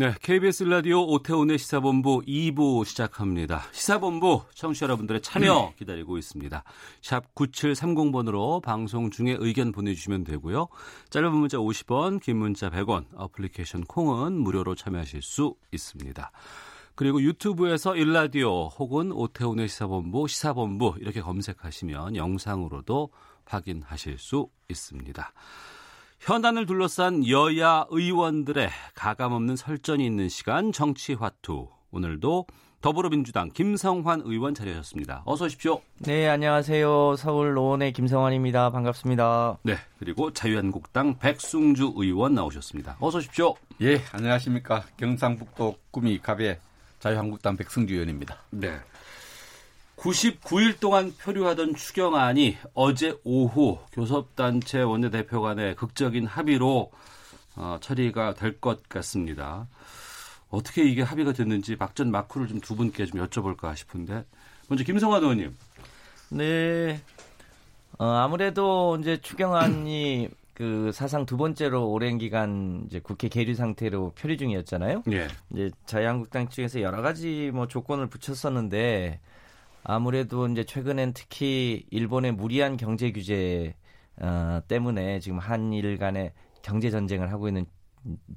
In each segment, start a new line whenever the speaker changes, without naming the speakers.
네, KBS 라디오 오태훈의 시사본부 2부 시작합니다. 시사본부 청취자 여러분들의 참여 기다리고 있습니다. 샵 9730번으로 방송 중에 의견 보내주시면 되고요. 짧은 문자 50원, 긴 문자 100원, 어플리케이션 콩은 무료로 참여하실 수 있습니다. 그리고 유튜브에서 일라디오 혹은 오태훈의 시사본부, 시사본부 이렇게 검색하시면 영상으로도 확인하실 수 있습니다. 현안을 둘러싼 여야 의원들의 가감없는 설전이 있는 시간 정치화투. 오늘도 더불어민주당 김성환 의원 자리하셨습니다. 어서 오십시오.
네, 안녕하세요. 서울 노원의 김성환입니다. 반갑습니다.
네, 그리고 자유한국당 백승주 의원 나오셨습니다. 어서 오십시오.
예, 안녕하십니까. 경상북도 구미 갑의 자유한국당 백승주 의원입니다.
네. 99일 동안 표류하던 추경안이 어제 오후 교섭단체 원내대표 간의 극적인 합의로 어, 처리가 될 것 같습니다. 어떻게 이게 합의가 됐는지 막전 마크를 좀 두 분께 좀 여쭤볼까 싶은데 먼저 김성환 의원님.
네. 어, 아무래도 이제 추경안이 그 사상 두 번째로 오랜 기간 이제 국회 계류 상태로 표류 중이었잖아요.
예.
이제 자유한국당 측에서 여러 가지 뭐 조건을 붙였었는데 아무래도 이제 최근엔 특히 일본의 무리한 경제 규제 어, 때문에 지금 한일 간의 경제 전쟁을 하고 있는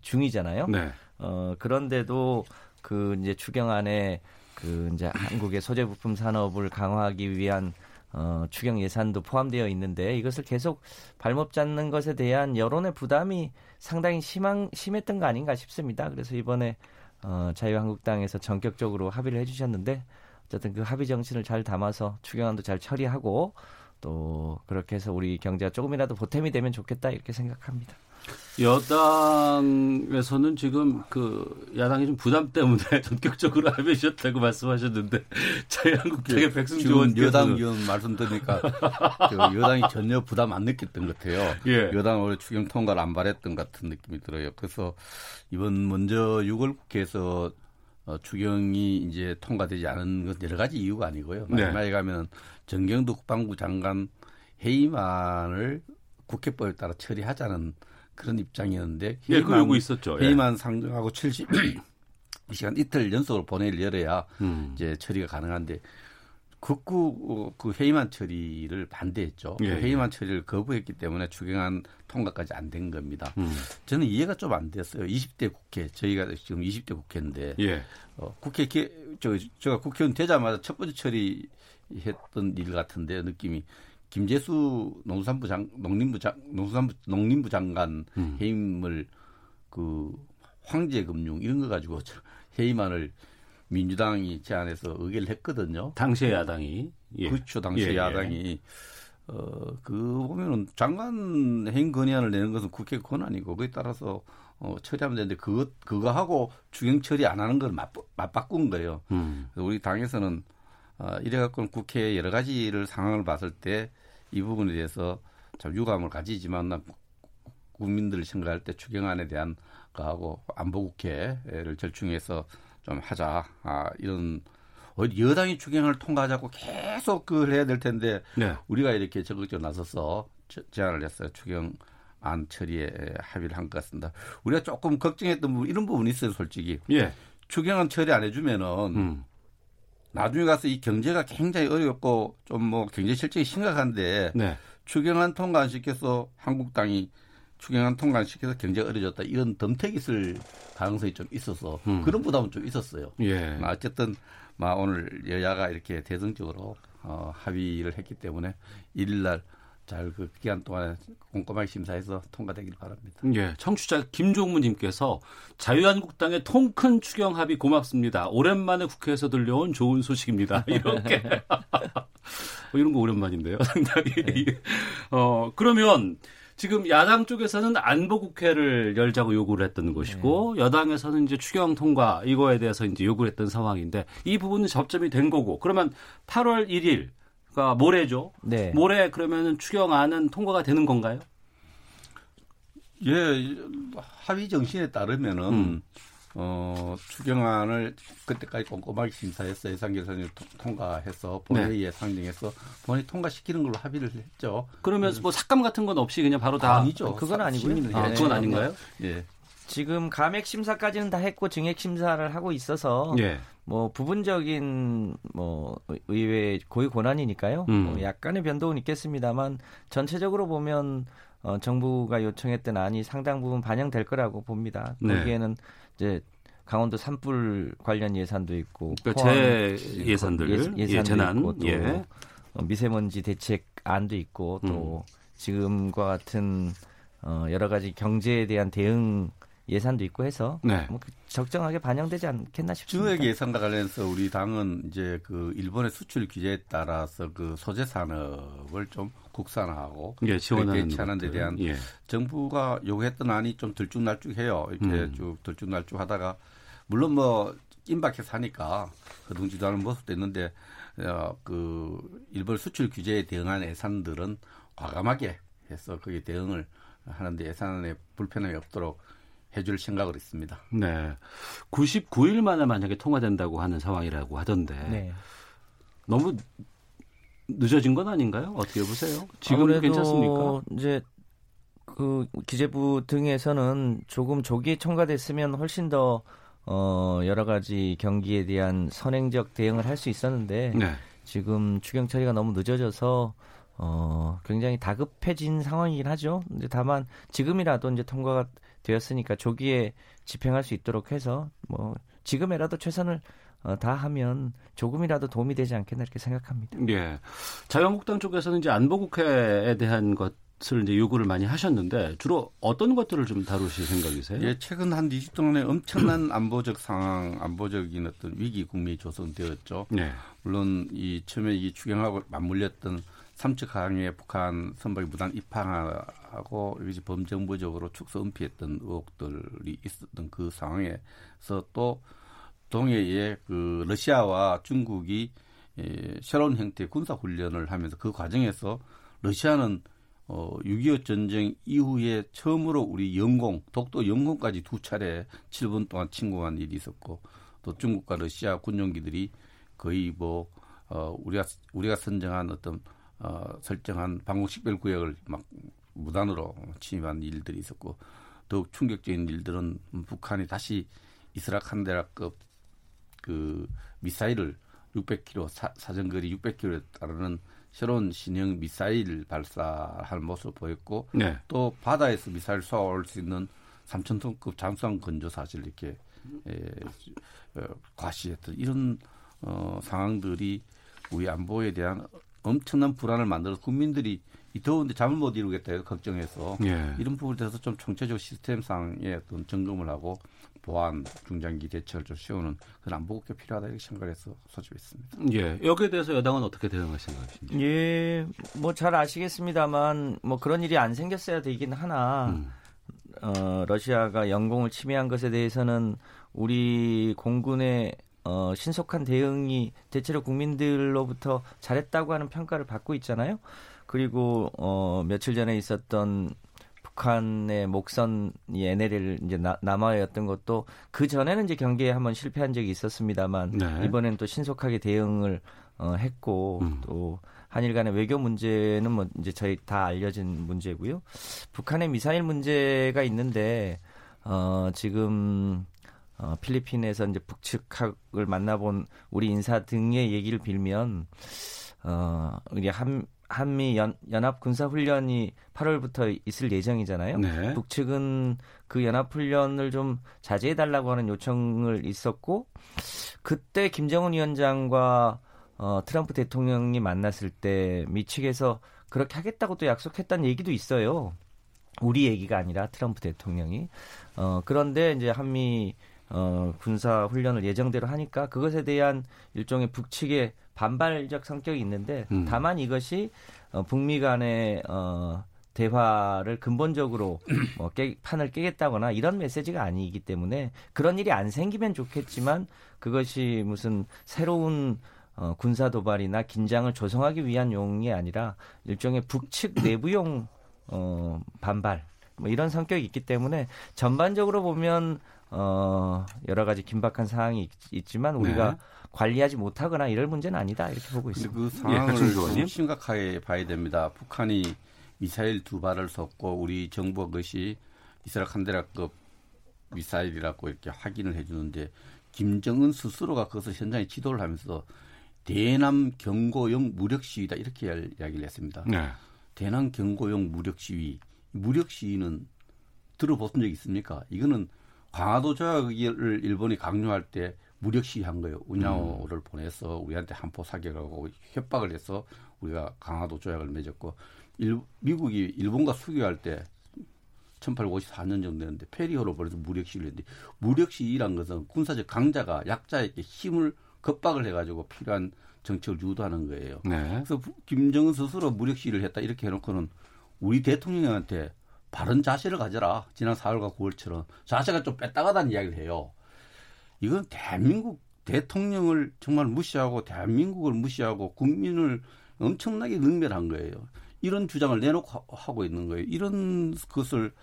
중이잖아요.
네.
어, 그런데도 그 이제 추경안에 그 이제 한국의 소재 부품 산업을 강화하기 위한 어, 추경 예산도 포함되어 있는데 이것을 계속 발목 잡는 것에 대한 여론의 부담이 상당히 심한, 심했던 거 아닌가 싶습니다. 그래서 이번에 어, 자유한국당에서 전격적으로 합의를 해주셨는데 어쨌든 그 합의 정신을 잘 담아서 추경안도 잘 처리하고 또 그렇게 해서 우리 경제가 조금이라도 보탬이 되면 좋겠다 이렇게 생각합니다.
여당에서는 지금 그 야당이 좀 부담 때문에 전격적으로 합의하셨다고 말씀하셨는데 자유한국당의 백승주 의원
여당 의원 말씀 들으니까 그 여당이 전혀 부담 안 느꼈던 것 같아요.
예.
여당 원래 추경 통과를 안 바랬던 같은 느낌이 들어요. 그래서 이번 먼저 6월 국회에서 어, 추경이 이제 통과되지 않은 건 여러 가지 이유가 아니고요.
네.
마지막에 가면 정경도 국방부 장관 회의만을 국회법에 따라 처리하자는 그런 입장이었는데
예, 그러고 있었죠. 예.
회의만 상정하고 70 시간 이틀 연속으로 본회의를 열어야
음.
이제 처리가 가능한데 극구 어, 그 회의만 처리를 반대했죠. 그
예,
회의만 처리를 거부했기 때문에 추경안 통과까지 안 된 겁니다.
음.
저는 이해가 좀 안 됐어요. 20대 국회 저희가 지금 20대 국회인데
예.
어, 국회 개, 저 제가 국회의원 되자마자 첫 번째 처리했던 일 같은데 느낌이 김재수 농산부 장 농림부 장 농산부 농림부 장관
음.
해임을 그 황제 금융 이런 거 가지고 해임안을 민주당이 제안해서 의결을 했거든요.
당시의 야당이 예.
그렇죠. 당시
예, 예.
야당이 어, 그 보면은 장관 해임 건의안을 내는 것은 국회 권한이고 그에 따라서 어, 처리하면 되는데 그거 그거 하고 추경 처리 안 하는 걸 맞, 맞바꾼 거예요.
음.
그래서 우리 당에서는 어, 이래갖고는 국회 여러 가지를 상황을 봤을 때 이 부분에 대해서 참 유감을 가지지만 난 국- 국민들을 생각할 때 추경안에 대한 거하고 안보국회를 절충해서 좀 하자 아, 이런 어디 여당이 추경을 통과하자고 계속 그걸 해야 될 텐데
네.
우리가 이렇게 적극적으로 나서서 저- 제안을 했어요. 추경 안 처리에 합의를 한 것 같습니다. 우리가 조금 걱정했던 부분 이런 부분이 있어요, 솔직히.
예.
추경안 처리 안 해주면은
음.
나중에 가서 이 경제가 굉장히 어렵고 좀 뭐 경제 실정이 심각한데
네.
추경안 통과 안 시켜서 한국당이 추경안 통과 안 시켜서 경제가 어려졌다 이런 덤택이 있을 가능성이 좀 있어서
음.
그런 부담은 좀 있었어요.
예.
뭐 어쨌든 막 오늘 여야가 이렇게 대승적으로 어, 합의를 했기 때문에 일일날 잘 그 기간 동안에 꼼꼼하게 심사해서 통과되길 바랍니다.
예, 청취자 김종무님께서 자유한국당의 통 큰 추경 합의 고맙습니다. 오랜만에 국회에서 들려온 좋은 소식입니다. 이렇게 어, 이런 거 오랜만인데요, 상당히. 어 그러면 지금 야당 쪽에서는 안보 국회를 열자고 요구를 했던 것이고
네.
여당에서는 이제 추경 통과 이거에 대해서 이제 요구를 했던 상황인데 이 부분은 접점이 된 거고 그러면 8월 1일 그러니까 모레죠.
네.
모레 그러면은 추경안은 통과가 되는 건가요?
예, 합의 정신에 따르면은
음.
어, 추경안을 그때까지 꼼꼼하게 심사해서 예산결산을 통- 통과해서 본회의에
네.
상정해서 본회의 통과시키는 걸로 합의를 했죠.
그러면 뭐 삭감 같은 건 없이 그냥 바로 다
아니죠.
그건
사-
아니고요.
아,
해야죠.
그건 아닌가요?
예.
지금 감액 심사까지는 다 했고 증액 심사를 하고 있어서
예.
뭐 부분적인 뭐 의회 고유 권한이니까요.
음.
뭐 약간의 변동은 있겠습니다만 전체적으로 보면 어, 정부가 요청했던 안이 상당 부분 반영될 거라고 봅니다.
네.
거기에는 이제 강원도 산불 관련 예산도 있고
그러니까 제 예산들
예- 예산도
예, 재난
있고 또
예.
어, 미세먼지 대책안도 있고 또
음.
지금과 같은 어, 여러 가지 경제에 대한 대응 예산도 있고 해서
네.
뭐 그- 적정하게 반영되지 않겠나 싶습니다.
증액 예산과 관련해서 우리 당은 이제 그 일본의 수출 규제에 따라서 그 소재 산업을 좀 국산화하고
예, 지원하는
데. 대한
예.
정부가 요구했던 안이 좀 들쭉날쭉해요. 이렇게
음.
쭉 들쭉날쭉하다가 물론 뭐 임박해 사니까 거둥지도 않은 모습도 있는데 어, 그 일본 수출 규제에 대응한 예산들은 과감하게 해서 거기에 대응을 하는데 예산에 불편함이 없도록 해줄 생각을 했습니다.
네. 99일 만에 만약에 통과된다고 하는 상황이라고 하던데
네.
너무 늦어진 건 아닌가요? 어떻게 보세요? 지금도 괜찮습니까?
이제 그 기재부 등에서는 조금 조기에 통과됐으면 훨씬 더 어, 여러 가지 경기에 대한 선행적 대응을 할 수 있었는데
네.
지금 추경 처리가 너무 늦어져서 어, 굉장히 다급해진 상황이긴 하죠. 근데 다만 지금이라도 이제 통과가 되었으니까 조기에 집행할 수 있도록 해서 뭐 지금이라도 최선을 어, 다 하면 조금이라도 도움이 되지 않겠나 이렇게 생각합니다.
예. 자유한국당 쪽에서는 이제 안보국회에 대한 것을 이제 요구를 많이 하셨는데 주로 어떤 것들을 좀 다루실 생각이세요?
예, 최근 한 20년 동안에 엄청난 안보적 상황, 안보적인 어떤 위기 국면이 조성되었죠.
네.
물론 이 처음에 이 추경하고 맞물렸던 삼척 항해 북한 선박이 무단 입항하고 이것이 범정부적으로 축소 은폐했던 의혹들이 있었던 그 상황에서 또 동해에 그 러시아와 중국이 예, 새로운 형태의 군사 훈련을 하면서 그 과정에서 러시아는 어, 6.25 전쟁 이후에 처음으로 우리 영공, 독도 영공까지 두 차례 7분 동안 침공한 일이 있었고 또 중국과 러시아 군용기들이 거의 뭐 어, 우리가 우리가 선정한 어떤 어, 설정한 방공 식별 구역을 막 무단으로 침입한 일들이 있었고 더욱 충격적인 일들은 북한이 다시 이스라칸데라급 그 미사일을 600km 사, 사정거리 600km에 따르는 새로운 신형 미사일 발사할 모습을 보였고
네.
또 바다에서 미사일 쏘아올 수 있는 3,000톤급 잠수함 건조 사실 이렇게 에, 어, 과시했던 이런 어, 상황들이 우리 안보에 대한 엄청난 불안을 만들어 국민들이 이 더운데 잠을 못 이루겠다 해서 걱정해서
예.
이런 부분에 대해서 좀 총체적 시스템상의 어떤 점검을 하고 보안 중장기 대책을 좀 세우는 그런 안보국회 필요하다 이렇게 생각해서 소집했습니다.
예. 여기에 대해서 여당은 어떻게 대응할 생각이신지?
예, 뭐 잘 아시겠습니다만 뭐 그런 일이 안 생겼어야 되긴 하나
음.
어, 러시아가 영공을 침해한 것에 대해서는 우리 공군의 어, 신속한 대응이 대체로 국민들로부터 잘했다고 하는 평가를 받고 있잖아요. 그리고 어, 며칠 전에 있었던 북한의 목선 이 NLL 이제 나, 남하였던 것도 그 전에는 이제 경기에 한번 실패한 적이 있었습니다만
네.
이번에는 또 신속하게 대응을 어, 했고
음.
또 한일 간의 외교 문제는 뭐 이제 저희 다 알려진 문제고요. 북한의 미사일 문제가 있는데 어, 지금 어, 필리핀에서 이제 북측을 만나본 우리 인사 등의 얘기를 빌면 어, 우리 한 한미 연, 연합 군사 훈련이 8월부터 있을 예정이잖아요.
네.
북측은 그 연합 훈련을 좀 자제해 달라고 하는 요청을 있었고 그때 김정은 위원장과 어, 트럼프 대통령이 만났을 때 미 측에서 그렇게 하겠다고 또 약속했다는 얘기도 있어요. 우리 얘기가 아니라 트럼프 대통령이 어, 그런데 이제 한미 어, 군사 훈련을 예정대로 하니까 그것에 대한 일종의 북측의 반발적 성격이 있는데
음.
다만 이것이 어, 북미 간의 어, 대화를 근본적으로 뭐 깨, 판을 깨겠다거나 이런 메시지가 아니기 때문에 그런 일이 안 생기면 좋겠지만 그것이 무슨 새로운 어, 군사 도발이나 긴장을 조성하기 위한 용이 아니라 일종의 북측 내부용 어, 반발 뭐 이런 성격이 있기 때문에 전반적으로 보면 어, 여러 가지 긴박한 상황이 있, 지만 우리가
네.
관리하지 못하거나 이럴 문제는 아니다 이렇게 보고 있습니다.
그
예,
상황을
의원님.
심각하게 봐야 됩니다. 북한이 미사일 두 발을 쏟고 우리 정부가 그것이 이스라엘 칸데라급 미사일이라고 이렇게 확인을 해주는데 김정은 스스로가 그것을 현장에 지도를 하면서 대남 경고용 무력 시위다 이렇게 이야기를 했습니다.
네.
대남 경고용 무력 시위. 무력 시위는 들어보신 적 있습니까? 이거는 강화도 조약을 일본이 강요할 때 무력 시위한 거예요. 운양호를 보내서 우리한테 한포 사격하고 협박을 해서 우리가 강화도 조약을 맺었고 일, 미국이 일본과 수교할 때 1854년 정도 됐는데 페리호로 보내서 무력 시위를 했는데 무력 시위란 것은 군사적 강자가 약자에게 힘을 겁박을 해가지고 필요한 정책을 유도하는 거예요.
네.
그래서 부- 김정은 스스로 무력 시위를 했다 이렇게 해놓고는 우리 대통령한테 바른 자세를 가져라. 지난 4월과 9월처럼 자세가 좀 뺐다가다는 이야기를 해요. 이건 대한민국 대통령을 정말 무시하고 대한민국을 무시하고 국민을 엄청나게 능멸한 거예요. 이런 주장을 내놓고 하- 하고 있는 거예요. 이런 것을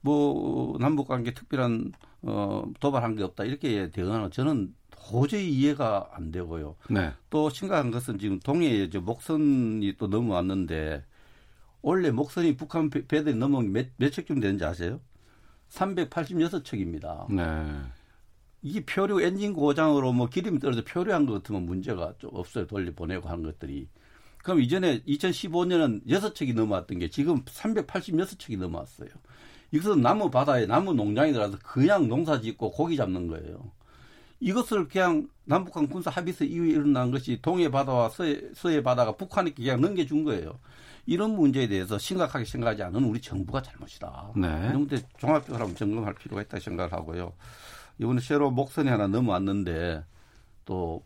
뭐 남북 관계 특별한 어 도발한 게 없다 이렇게 대응하는 거 저는 도저히 이해가 안 되고요.
네.
또 심각한 것은 지금 동해에 목선이 또 넘어왔는데 원래 목선이 북한 배- 배들이 넘어온 게 몇, 몇 척쯤 되는지 아세요? 386척입니다.
네.
이게 표류 엔진 고장으로 뭐 기름이 떨어져 표류한 것 같으면 문제가 좀 없어요. 돌려 보내고 하는 것들이. 그럼 이전에 2015년은 6척이 넘어왔던 게 지금 386척이 넘어왔어요. 이것은 나무 바다에 나무 농장에 들어가서 그냥 농사 짓고 고기 잡는 거예요. 이것을 그냥 남북한 군사 합의서 이후에 일어난 것이 동해 바다와 서해, 서해 바다가 북한에게 그냥 넘겨준 거예요. 이런 문제에 대해서 심각하게 생각하지 않은 우리 정부가 잘못이다.
네.
이런 문제 종합적으로 한번 점검할 필요가 있다 생각을 하고요. 이번에 새로 목선이 하나 넘어왔는데 또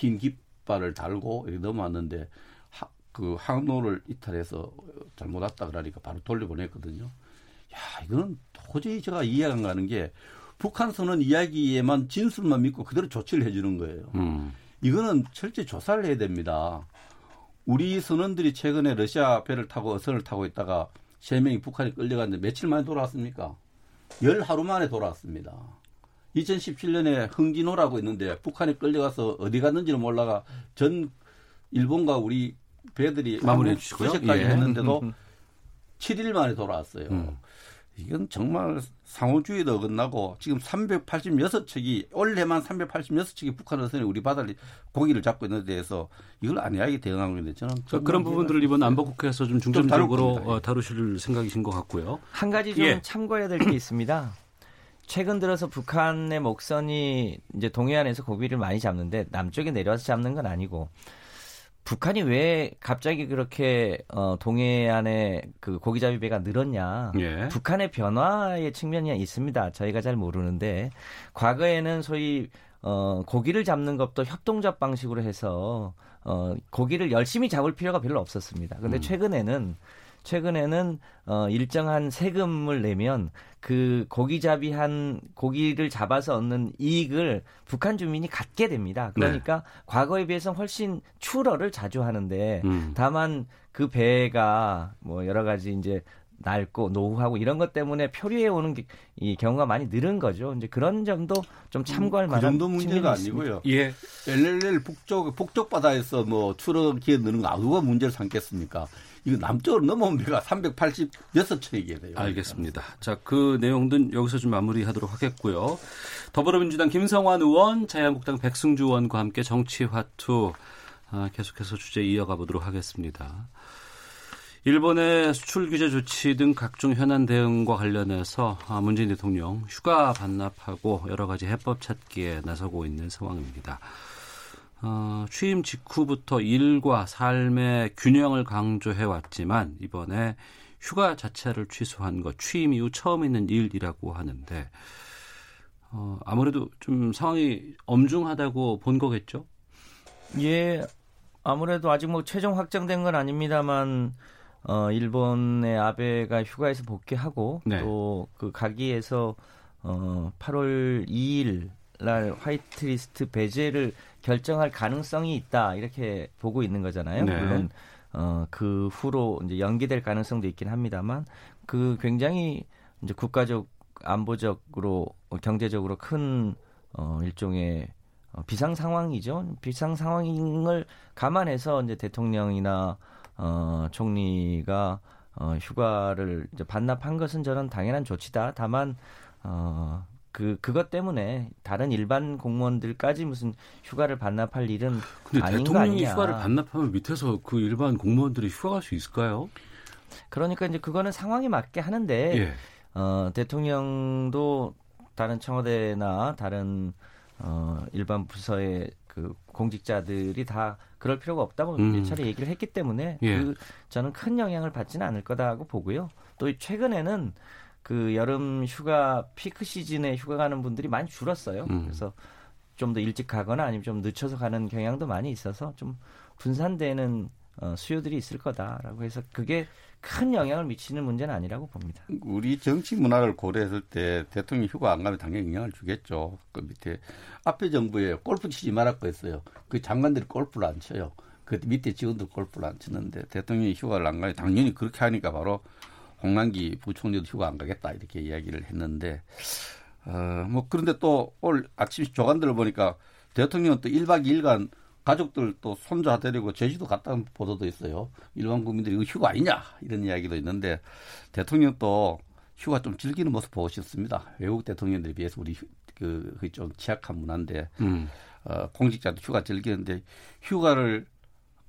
흰 깃발을 달고 넘어왔는데 하, 그 항로를 이탈해서 잘못 왔다 그러니까 바로 돌려보냈거든요. 야, 이거는 도저히 제가 이해가 안 가는 게 북한 선언 이야기에만 진술만 믿고 그대로 조치를 해주는 거예요.
음.
이거는 철저히 조사를 해야 됩니다. 우리 선원들이 최근에 러시아 배를 타고 어선을 타고 있다가 세 명이 북한에 끌려갔는데 며칠 만에 돌아왔습니까? 열 하루 만에 돌아왔습니다. 2017년에 흥진호라고 있는데 북한에 끌려가서 어디 갔는지는 몰라가 전 일본과 우리 배들이
마무리해 주시고요.
수색까지
예.
했는데도 7일 만에 돌아왔어요.
음.
이건 정말 상호주의도 어긋나고 지금 386척이 올해만 386척이 북한 어선이 우리 바다를 고기를 잡고 있는 데 대해서 이걸 안이하게 대응하고 있는데 저는
자,
정말
그런 부분들을 이번 안보국회에서 좀 중점적으로
겁니다.
어, 다루실 생각이신 것 같고요.
한 가지 좀
예.
참고해야 될 게 있습니다. 최근 들어서 북한의 목선이 이제 동해안에서 고기를 많이 잡는데 남쪽에 내려와서 잡는 건 아니고 북한이 왜 갑자기 그렇게 어, 동해안에 그 고기잡이 배가 늘었냐?
예.
북한의 변화의 측면이 있습니다. 저희가 잘 모르는데 과거에는 소위 어, 고기를 잡는 것도 협동잡 방식으로 해서 어, 고기를 열심히 잡을 필요가 별로 없었습니다. 근데
음.
최근에는 최근에는 어, 일정한 세금을 내면 그 고기잡이 한 고기를 잡아서 얻는 이익을 북한 주민이 갖게 됩니다. 그러니까 과거에 비해서 훨씬 출어를 자주 하는데
음.
다만 그 배가 뭐 여러 가지 이제 낡고 노후하고 이런 것 때문에 표류해 오는 게- 이 경우가 많이 늘은 거죠. 이제 그런 점도 좀 참고할
그
만한
정도 문제가. 아니고요.
예.
LLL 북쪽 북쪽 바다에서 뭐 추럭 기어 느는 거 누가 문제를 삼겠습니까? 이거 남쪽으로 넘어온 배가 386척이게 돼요.
알겠습니다. 자, 그 내용들은 여기서 좀 마무리하도록 하겠고요. 더불어민주당 김성환 의원, 자유한국당 백승주 의원과 함께 정치화투 아, 계속해서 주제 이어가 보도록 하겠습니다. 일본의 수출 규제 조치 등 각종 현안 대응과 관련해서 아, 문재인 대통령 휴가 반납하고 여러 가지 해법 찾기에 나서고 있는 상황입니다. 어, 취임 직후부터 일과 삶의 균형을 강조해 왔지만 이번에 휴가 자체를 취소한 것 취임 이후 처음 있는 일이라고 하는데 어, 아무래도 좀 상황이 엄중하다고 본 거겠죠?
예, 아무래도 아직 뭐 최종 확정된 건 아닙니다만 어, 일본의 아베가 휴가에서 복귀하고
네.
또그 가기에서 어, 8월 2일 날 화이트리스트 배제를 결정할 가능성이 있다 이렇게 보고 있는 거잖아요.
네.
물론 어, 그 후로 이제 연기될 가능성도 있긴 합니다만 그 굉장히 이제 국가적 안보적으로 어, 경제적으로 큰 어, 일종의 어, 비상 상황이죠. 비상 상황을 감안해서 이제 대통령이나 어, 총리가 어, 휴가를 이제 반납한 것은 저는 당연한 조치다. 다만 어, 그 그것 때문에 다른 일반 공무원들까지 무슨 휴가를 반납할 일은
근데
아닌 거
대통령이. 휴가를 반납하면 밑에서 그 일반 공무원들이 휴가 갈 수 있을까요?
그러니까 이제 그거는 상황에 맞게 하는데
예.
어, 대통령도 다른 청와대나 다른 어, 일반 부서의 그 공직자들이 다 그럴 필요가 없다고
음.
일차례 얘기를 했기 때문에
예.
그 저는 큰 영향을 받지는 않을 거다고 보고요. 또 최근에는 그 여름 휴가 피크 시즌에 휴가 가는 분들이 많이 줄었어요.
음.
그래서 좀 더 일찍 가거나 아니면 좀 늦춰서 가는 경향도 많이 있어서 좀 분산되는 어, 수요들이 있을 거다라고 해서 그게 큰 영향을 미치는 문제는 아니라고 봅니다.
우리 정치 문화를 고려했을 때 대통령 휴가 안 가면 당연히 영향을 주겠죠. 그 밑에 앞에 정부에 골프 치지 말았고 했어요. 그 장관들이 골프를 안 쳐요. 그 밑에 직원들 골프를 안 치는데 대통령이 휴가를 안 가요. 당연히 그렇게 하니까 바로 홍남기 부총리도 휴가 안 가겠다 이렇게 이야기를 했는데 어, 뭐 그런데 또 오늘 아침 조간들을 보니까 대통령은 또 1박 2일간 가족들 또 손자 데리고 제주도 갔다는 보도도 있어요. 일반 국민들이 이거 휴가 아니냐 이런 이야기도 있는데 대통령 또 휴가 좀 즐기는 모습 보고 싶습니다. 외국 대통령들에 비해서 우리 휴, 그, 그게 좀 취약한 문화인데
음.
어, 공직자도 휴가 즐기는데 휴가를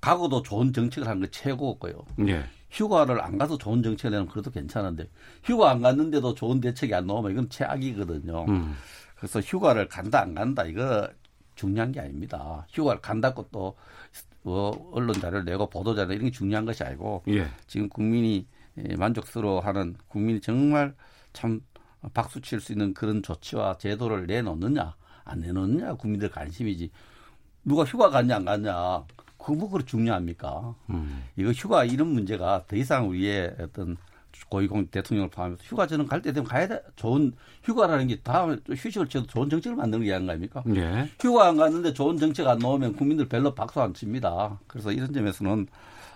가고도 좋은 정책을 하는 게 최고고요.
예.
휴가를 안 가서 좋은 정책을 내는 그래도 괜찮은데 휴가 안 갔는데도 좋은 대책이 안 나오면 이건 최악이거든요.
음.
그래서 휴가를 간다 안 간다 이거 중요한 게 아닙니다. 휴가를 간다고 또뭐 언론 자료를 내고 보도 자료 이런 게 중요한 것이 아니고
예.
지금 국민이 예, 만족스러워하는 국민이 정말 참 박수 칠 수 있는 그런 조치와 제도를 내놓느냐 안 내놓느냐 국민들 관심이지 누가 휴가 갔냐 안 갔냐 그거 뭐 그렇게 중요합니까?
음.
이거 휴가 이런 문제가 더 이상 우리의 어떤 고위공 대통령을 포함해서 휴가 저는 갈 때 되면 가야 돼. 좋은 휴가라는 게 다음에 또 휴식을 취해도 좋은 정책을 만드는 게 아닌가 아닙니까?
예.
휴가 안 갔는데 좋은 정책 안 나오면 국민들 별로 박수 안 칩니다. 그래서 이런 점에서는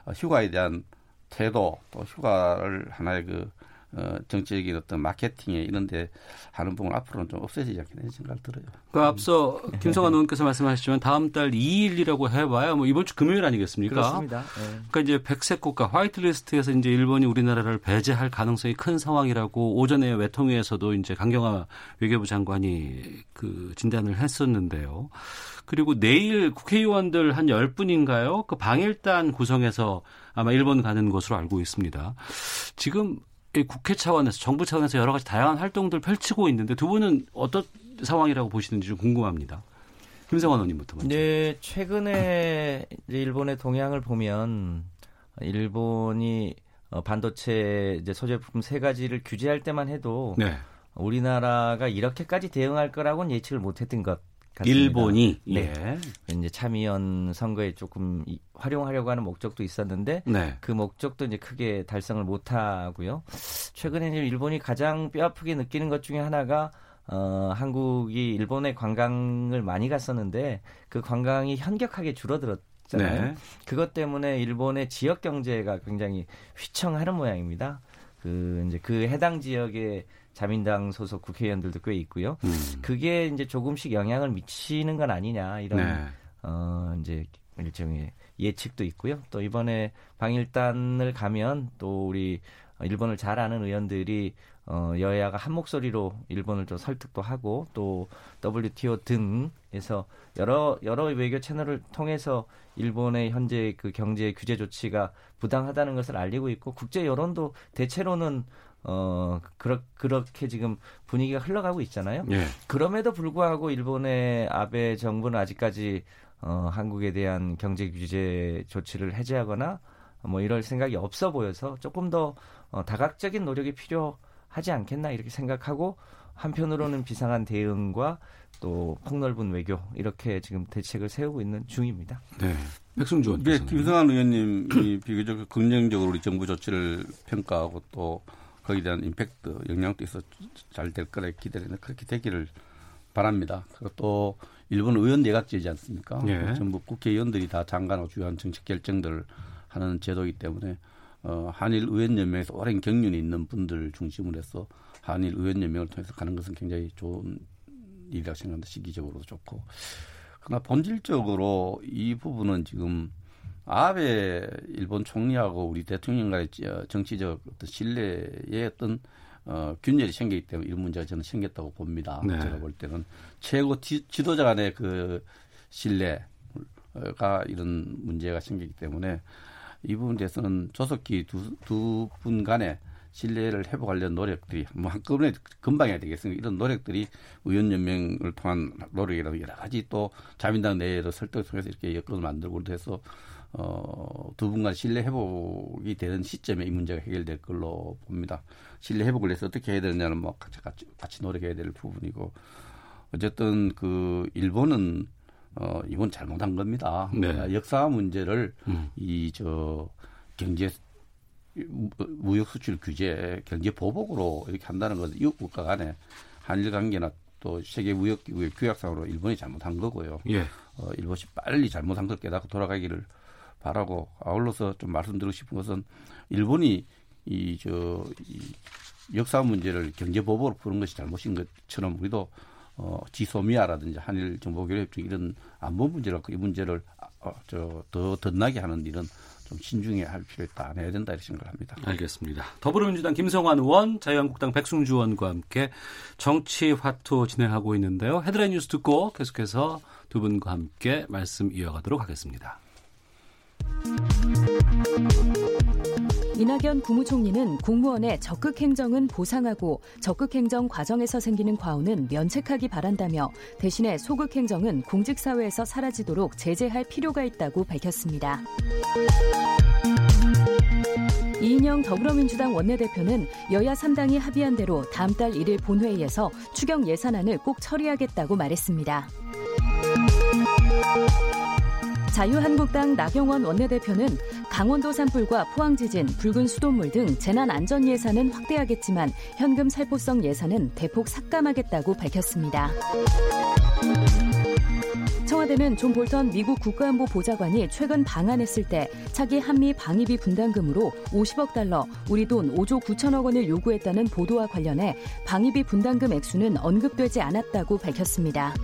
어, 휴가에 대한 태도 또 휴가를 하나의 그 어, 정치적인 어떤 마케팅에 이런 데 하는 부분 앞으로는 좀 없어지지 않겠나 생각을 들어요.
그 앞서 김성환 의원께서 말씀하셨지만 다음 달 2일이라고 해봐야 뭐 이번 주 금요일 아니겠습니까?
그렇습니다. 예.
그러니까 이제 백색 국가 화이트리스트에서 이제 일본이 우리나라를 배제할 가능성이 큰 상황이라고 오전에 외통위에서도 이제 강경화 외교부 장관이 그 진단을 했었는데요. 그리고 내일 국회의원들 한 10분인가요? 그 방일단 구성해서 아마 일본 가는 것으로 알고 있습니다. 지금 이 국회 차원에서 정부 차원에서 여러 가지 다양한 활동들 펼치고 있는데 두 분은 어떤 상황이라고 보시는지 좀 궁금합니다. 김성환 의원님부터 먼저.
네, 최근에 이제 일본의 동향을 보면 일본이 어, 반도체 이제 소재 부품 세 가지를 규제할 때만 해도
네.
우리나라가 이렇게까지 대응할 거라고는 예측을 못했던 것 같습니다.
일본이
네.
예.
이제 참의원 선거에 조금 이- 활용하려고 하는 목적도 있었는데
네.
그 목적도 이제 크게 달성을 못 하고요. 최근에 이제 일본이 가장 뼈아프게 느끼는 것 중에 하나가 어, 한국이 일본에 관광을 많이 갔었는데 그 관광이 현격하게 줄어들었잖아요.
네.
그것 때문에 일본의 지역 경제가 굉장히 휘청하는 모양입니다. 그 이제 그 해당 지역의 자민당 소속 국회의원들도 꽤 있고요.
음.
그게 이제 조금씩 영향을 미치는 건 아니냐 이런
네.
어 이제 일종의 예측도 있고요. 또 이번에 방일단을 가면 또 우리 일본을 잘 아는 의원들이 어 여야가 한 목소리로 일본을 좀 설득도 하고 또 WTO 등에서 여러 여러 외교 채널을 통해서 일본의 현재 그 경제 규제 조치가 부당하다는 것을 알리고 있고 국제 여론도 대체로는 어 그렇 그렇게 지금 분위기가 흘러가고 있잖아요.
예.
그럼에도 불구하고 일본의 아베 정부는 아직까지 어, 한국에 대한 경제 규제 조치를 해제하거나 뭐 이럴 생각이 없어 보여서 조금 더 어, 다각적인 노력이 필요하지 않겠나 이렇게 생각하고 한편으로는 비상한 대응과 또 폭넓은 외교 이렇게 지금 대책을 세우고 있는 중입니다.
네. 백승주 의원.
네, 김성환 의원님이 비교적 긍정적으로 우리 정부 조치를 평가하고 또 거기에 대한 임팩트, 영향도 있어 잘 될 거라 기대되는 그렇게 되기를 바랍니다. 그리고 또 일본 의원 내각제지 않습니까?
예.
전부 국회의원들이 다 장관하고 주요한 정책 결정들을 하는 제도이기 때문에 어, 한일 의원 연맹에서 오랜 경륜이 있는 분들 중심으로 해서 한일 의원 연맹을 통해서 가는 것은 굉장히 좋은 일이라고 생각합니다. 시기적으로도 좋고. 그러나 본질적으로 이 부분은 지금 아베 일본 총리하고 우리 대통령 간의 정치적 어떤 신뢰의 어떤 어, 균열이 생기기 때문에 이런 문제가 저는 생겼다고 봅니다.
네.
제가 볼 때는 최고 지, 지도자 간의 그 신뢰가 이런 문제가 생기기 때문에 이 부분에 대해서는 조속히 두, 두 분 간의 신뢰를 회복하려는 노력들이 뭐 한꺼번에 금방 해야 되겠습니까? 이런 노력들이 의원연맹을 통한 노력이라고 여러 가지 또 자민당 내에도 설득을 통해서 이렇게 여건을 만들고 해서 어, 두 분간 신뢰 회복이 되는 시점에 이 문제가 해결될 걸로 봅니다. 신뢰 회복을 위해서 어떻게 해야 되느냐는 뭐 같이, 같이, 같이 노력해야 될 부분이고 어쨌든 그 일본은 어, 이건 잘못한 겁니다.
네.
역사 문제를
음.
이저 경제 무역 수출 규제, 경제 보복으로 이렇게 한다는 것은 이웃 국가 간에 한일 관계나 또 세계 무역 기구의 규약상으로 일본이 잘못한 거고요.
예.
어, 일본이 빨리 잘못한 걸 깨닫고 돌아가기를 바라고 아울러서 좀 말씀드리고 싶은 것은 일본이 이 저 이 역사 문제를 경제 보복으로 푸는 것이 잘못인 것처럼 우리도 어, 지소미아라든지 한일 정보교류 중 이런 안보 문제라고 이 문제를 어, 저더 덧나게 하는 일은 좀 신중해야 할 필요 있다, 안 해야 된다 이렇게 생각을 합니다.
알겠습니다. 더불어민주당 김성환 의원, 자유한국당 백승주 의원과 함께 정치 화투 진행하고 있는데요. 헤드라인 뉴스 듣고 계속해서 두 분과 함께 말씀 이어가도록 하겠습니다.
이낙연 국무총리는 공무원의 적극 행정은 보상하고 적극 행정 과정에서 생기는 과오는 면책하기 바란다며 대신에 소극 행정은 공직사회에서 사라지도록 제재할 필요가 있다고 밝혔습니다. 이인영 더불어민주당 원내대표는 여야 3당이 합의한 대로 다음 달 1일 본회의에서 추경 예산안을 꼭 처리하겠다고 말했습니다. 자유한국당 나경원 원내대표는 강원도 산불과 포항 지진, 붉은 수돗물 등 재난 안전 예산은 확대하겠지만 현금 살포성 예산은 대폭 삭감하겠다고 밝혔습니다. 청와대는 존 볼턴 미국 국가안보 보좌관이 최근 방한했을 때 차기 한미 방위비 분담금으로 50억 달러, 우리 돈 5조 9천억 원을 요구했다는 보도와 관련해 방위비 분담금 액수는 언급되지 않았다고 밝혔습니다.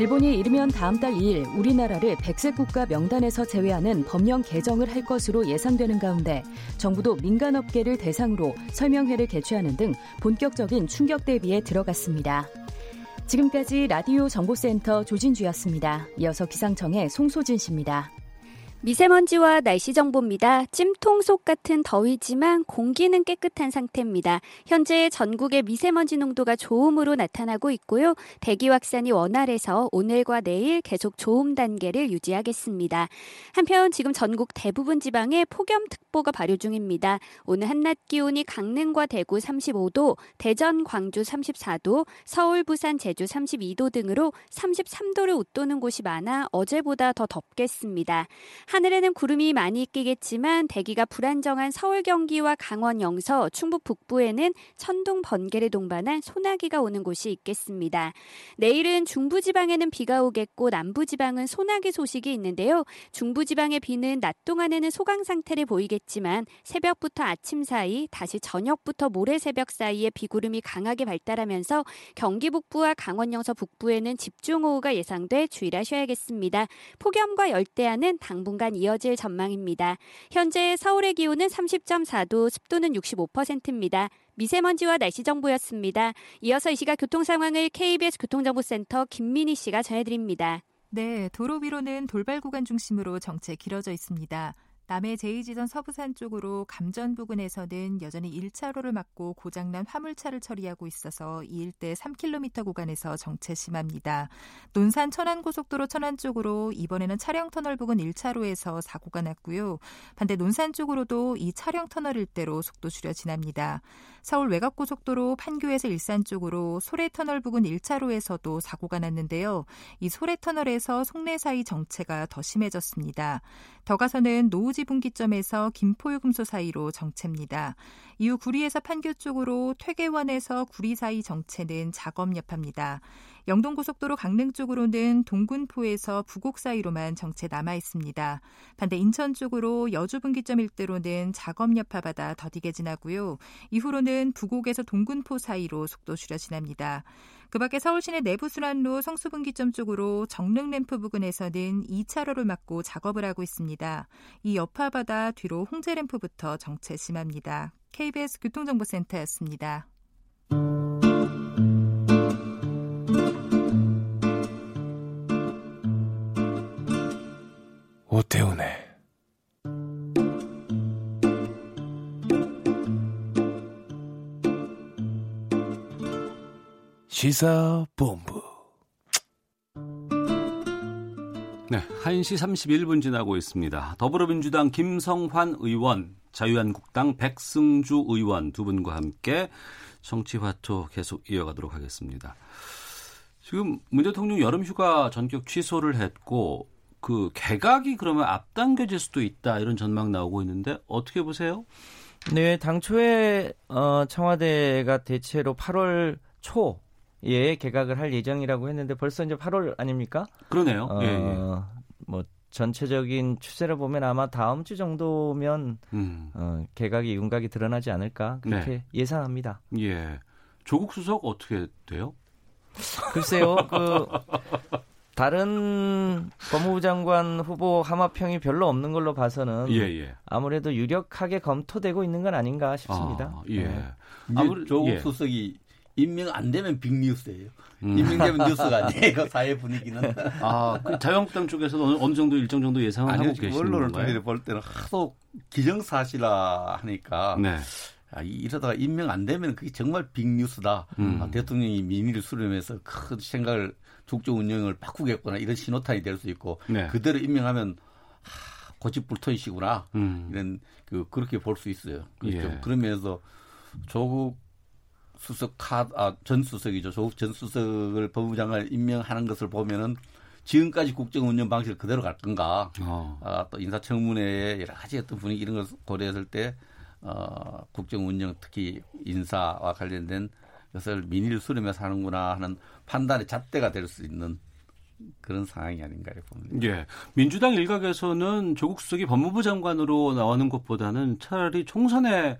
일본이 이르면 다음 달 2일 우리나라를 백색 국가 명단에서 제외하는 법령 개정을 할 것으로 예상되는 가운데 정부도 민간업계를 대상으로 설명회를 개최하는 등 본격적인 충격 대비에 들어갔습니다. 지금까지 라디오 정보센터 조진주였습니다. 이어서 기상청의 송소진 씨입니다.
미세먼지와 날씨 정보입니다. 찜통 속 같은 더위지만 공기는 깨끗한 상태입니다. 현재 전국의 미세먼지 농도가 좋음으로 나타나고 있고요. 대기 확산이 원활해서 오늘과 내일 계속 좋음 단계를 유지하겠습니다. 한편 지금 전국 대부분 지방에 폭염특보가 발효 중입니다. 오늘 한낮 기온이 강릉과 대구 35도, 대전, 광주 34도, 서울, 부산, 제주 32도 등으로 33도를 웃도는 곳이 많아 어제보다 더 덥겠습니다. 하늘에는 구름이 많이 끼겠지만 대기가 불안정한 서울 경기와 강원 영서, 충북 북부에는 천둥 번개를 동반한 소나기가 오는 곳이 있겠습니다. 내일은 중부지방에는 비가 오겠고 남부지방은 소나기 소식이 있는데요. 중부지방의 비는 낮 동안에는 소강 상태를 보이겠지만 새벽부터 아침 사이 다시 저녁부터 모레 새벽 사이에 비구름이 강하게 발달하면서 경기 북부와 강원 영서 북부에는 집중호우가 예상돼 주의하셔야겠습니다. 폭염과 열대야는 당분간 이어질 전망입니다. 현재 서울의 기온은 30.4도, 습도는 65%입니다. 미세먼지와 날씨 정보였습니다. 이어서 이 시각 교통 상황을 KBS 교통정보센터 김민희 씨가 전해드립니다.
네, 도로 위로는 돌발 구간 중심으로 정체 길어져 있습니다. 남해 제2지선 서부산 쪽으로 감전 부근에서는 여전히 1차로를 막고 고장난 화물차를 처리하고 있어서 이 일대 3km 구간에서 정체 심합니다. 논산 천안고속도로 천안 쪽으로 이번에는 차령 터널 부근 1차로에서 사고가 났고요. 반대 논산 쪽으로도 이 차령 터널 일대로 속도 줄여 지납니다. 서울 외곽고속도로 판교에서 일산 쪽으로 소래터널 부근 1차로에서도 사고가 났는데요. 이 소래터널에서 송내 사이 정체가 더 심해졌습니다. 더 가서는 노오지 분기점에서 김포요금소 사이로 정체입니다. 이후 구리에서 판교 쪽으로 퇴계원에서 구리 사이 정체는 작업 여파입니다. 영동고속도로 강릉 쪽으로는 동군포에서 부곡 사이로만 정체 남아 있습니다. 반대 인천 쪽으로 여주 분기점 일대로는 작업 여파받아 더디게 지나고요. 이후로는 부곡에서 동군포 사이로 속도 줄여 지납니다. 그 밖에 서울 시내 내부 순환로 성수분기점 쪽으로 정릉 램프 부근에서는 2차로를 막고 작업을 하고 있습니다. 이 여파받아 뒤로 홍제 램프부터 정체 심합니다. KBS 교통정보센터였습니다.
오태훈의 시사본부
네, 1시 31분 지나고 있습니다. 더불어민주당 김성환 의원, 자유한국당 백승주 의원 두 분과 함께 정치화투 계속 이어가도록 하겠습니다. 지금 문 대통령 여름휴가 전격 취소를 했고 그 개각이 그러면 앞당겨질 수도 있다 이런 전망 나오고 있는데 어떻게 보세요?
네, 당초에 어, 청와대가 대체로 8월 초 예, 개각을 할 예정이라고 했는데 벌써 이제 8월 아닙니까?
그러네요.
어,
예, 예.
뭐 전체적인 추세를 보면 아마 다음 주 정도면
음,
어, 개각이 윤곽이 드러나지 않을까 그렇게
네.
예상합니다.
예. 조국 수석 어떻게 돼요?
글쎄요, 그 다른 법무부 장관 후보 하마평이 별로 없는 걸로 봐서는
예, 예.
아무래도 유력하게 검토되고 있는 건 아닌가 싶습니다.
아, 예.
네.
아무리-
조국
예.
수석이 임명 안 되면 빅뉴스예요.
음.
임명되면 뉴스가 아니에요. 사회 분위기는.
아, 그 자유한국당 쪽에서는 어느, 어느 정도 일정 정도 예상을
아니요,
하고 계시는
언론을
건가요?
통해 볼 때는 하도 기정사실화 하니까
네.
아, 이- 이러다가 임명 안 되면 그게 정말 빅뉴스다.
음.
아, 대통령이 민의를 수렴해서 큰 생각을 국정 운영을 바꾸겠구나 이런 신호탄이 될 수 있고
네.
그대로 임명하면 하, 고집불통이시구나
음.
이런 그 그렇게 볼 수 있어요. 그래서
예.
좀 그러면서 조국 수석 카, 아, 전 수석이죠. 조국 전 수석을 법무장관을 임명하는 것을 보면은 지금까지 국정 운영 방식을 그대로 갈 건가.
어.
아, 또 인사청문회에 여러 가지 어떤 분위기 이런 걸 고려했을 때 어, 국정 운영 특히 인사와 관련된 것을 민의를 수렴해서 하는구나 하는 판단의 잣대가 될 수 있는 그런 상황이 아닌가요 봅니다.
예. 민주당 일각에서는 조국 수석이 법무부 장관으로 나오는 것보다는 차라리 총선에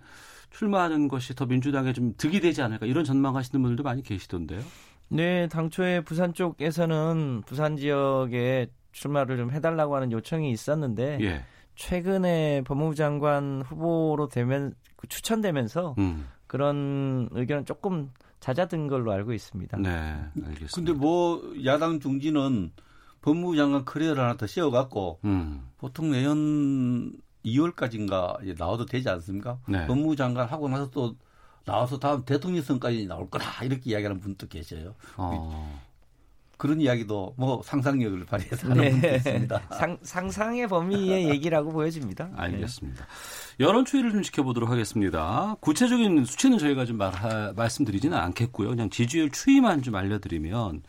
출마하는 것이 더 민주당에 좀 득이 되지 않을까 이런 전망하시는 분들도 많이 계시던데요.
네, 당초에 부산 쪽에서는 부산 지역에 출마를 좀 해달라고 하는 요청이 있었는데
예.
최근에 법무부 장관 후보로 되면 그 추천되면서
음.
그런 의견은 조금 잦아든 걸로 알고 있습니다.
네. 알겠습니다.
근데 뭐 야당 중진은 법무부 장관 커리어를 하나 더 씌워갖고
음.
보통 내년 2월까지인가 나와도 되지 않습니까?
네.
법무부 장관 하고 나서 또 나와서 다음 대통령 선까지 나올 거다 이렇게 이야기하는 분도 계셔요.
어.
그런 이야기도 뭐 상상력을 발휘해서 하는
네.
있습니다.
상, 상상의 범위의 얘기라고 보여집니다. 네.
알겠습니다. 여론 추이를 좀 지켜보도록 하겠습니다. 구체적인 수치는 저희가 좀 말, 말씀드리지는 않겠고요. 그냥 지지율 추이만 좀 알려드리면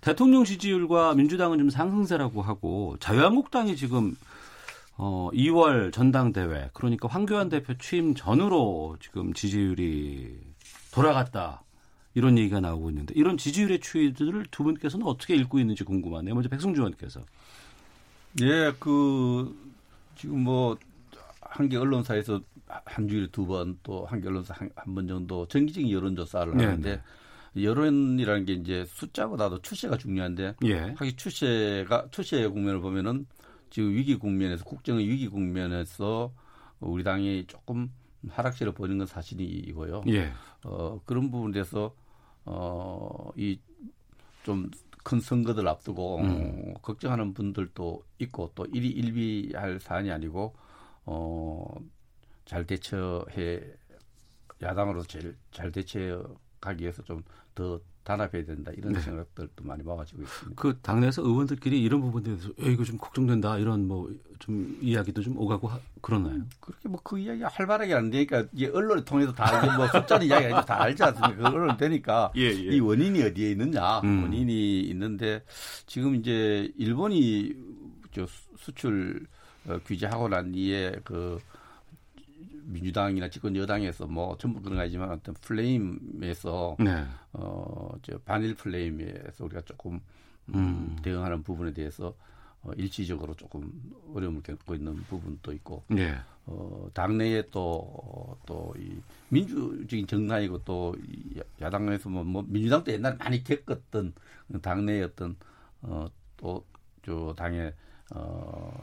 대통령 지지율과 민주당은 좀 상승세라고 하고 자유한국당이 지금 어 2월 전당대회 그러니까 황교안 대표 취임 전으로 지금 지지율이 돌아갔다. 이런 얘기가 나오고 있는데 이런 지지율의 추이들을 두 분께서는 어떻게 읽고 있는지 궁금하네요. 먼저 백승주 의원께서.
예, 그 지금 뭐 한 개 언론사에서 한 주일에 두 번 또 한 개 언론사 한 번 정도 정기적인 여론조사를
네,
하는데 여론이라는 게 이제 숫자보다도 추세가 중요한데
예.
하기 추세가 추세의 국면을 보면은 지금 위기 국면에서 국정의 위기 국면에서 우리 당이 조금 하락세를 보이는 건 사실이고요.
예.
어, 그런 부분에서 어, 이좀 큰 선거들 앞두고
음.
어, 걱정하는 분들도 있고 또 일이 일비할 사안이 아니고 어잘 대처해 야당으로서 제일 잘 대처하기 위해서 좀 더 단합해야 된다 이런
네.
생각들도 많이 모아지고 있습니다.
그 당내에서 의원들끼리 이런 부분에 대해서 야, 이거 좀 걱정된다 이런 뭐 좀 이야기도 좀 오가고 하, 그러나요?
그렇게 뭐 그 이야기가 활발하게 안 되니까 이게 언론을 통해서 다 이제 뭐 숫자는 이야기 아니고 다 알지 않습니까? 그 언론 되니까
예,
이 원인이 어디에 있느냐
음.
원인이 있는데 지금 이제 일본이 저 수출 어, 규제하고 난 뒤에 그 민주당이나 집권 여당에서 뭐 전부 그런 거 아니지만 어떤 플레임에서
네.
어저 반일 플레임에서 우리가 조금 음,
음.
대응하는 부분에 대해서 어, 일시적으로 조금 어려움을 겪고 있는 부분도 있고
네.
어, 당내에 또, 또, 이, 민주적인 정당이고 또, 이 야- 야당에서 뭐, 뭐, 민주당도 옛날에 많이 겪었던 당내의 어떤, 어, 또, 저, 당의, 어,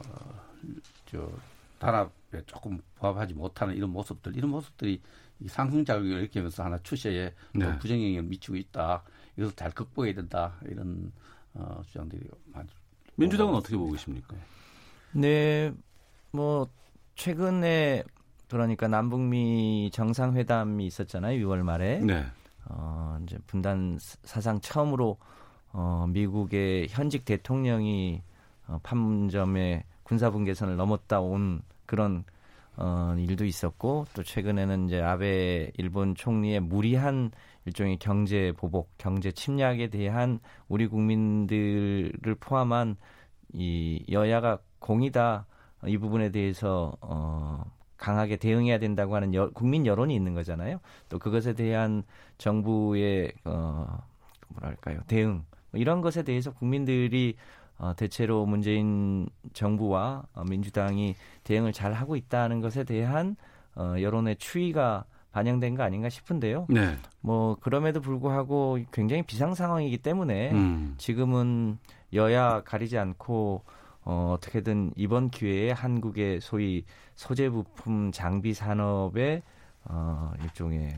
저, 단합에 조금 부합하지 못하는 이런 모습들, 이런 모습들이 이 상승 작용을 일으키면서 하나 추세에 또
네.
부정영향을 미치고 있다. 이것을 잘 극복해야 된다. 이런, 어, 주장들이 많이.
민주당은 어떻게 보고 계십니까?
네, 뭐 최근에 그러니까 남북미 정상회담이 있었잖아요. 6월 말에.
네.
어, 이제 분단 사상 처음으로 어, 미국의 현직 대통령이 어, 판문점에 군사분 계선을 넘었다 온 그런 어, 일도 있었고 또 최근에는 이제 아베 일본 총리의 무리한 일종의 경제 보복, 경제 침략에 대한 우리 국민들을 포함한 이 여야가 공이다 이 부분에 대해서 어, 강하게 대응해야 된다고 하는 여, 국민 여론이 있는 거잖아요. 또 그것에 대한 정부의 어, 뭐랄까요 대응 뭐 이런 것에 대해서 국민들이 어, 대체로 문재인 정부와 어, 민주당이 대응을 잘 하고 있다는 것에 대한 어, 여론의 추이가 반영된 거 아닌가 싶은데요.
네.
뭐 그럼에도 불구하고 굉장히 비상 상황이기 때문에
음.
지금은 여야 가리지 않고 어, 어떻게든 이번 기회에 한국의 소위 소재 부품 장비 산업의 어, 일종의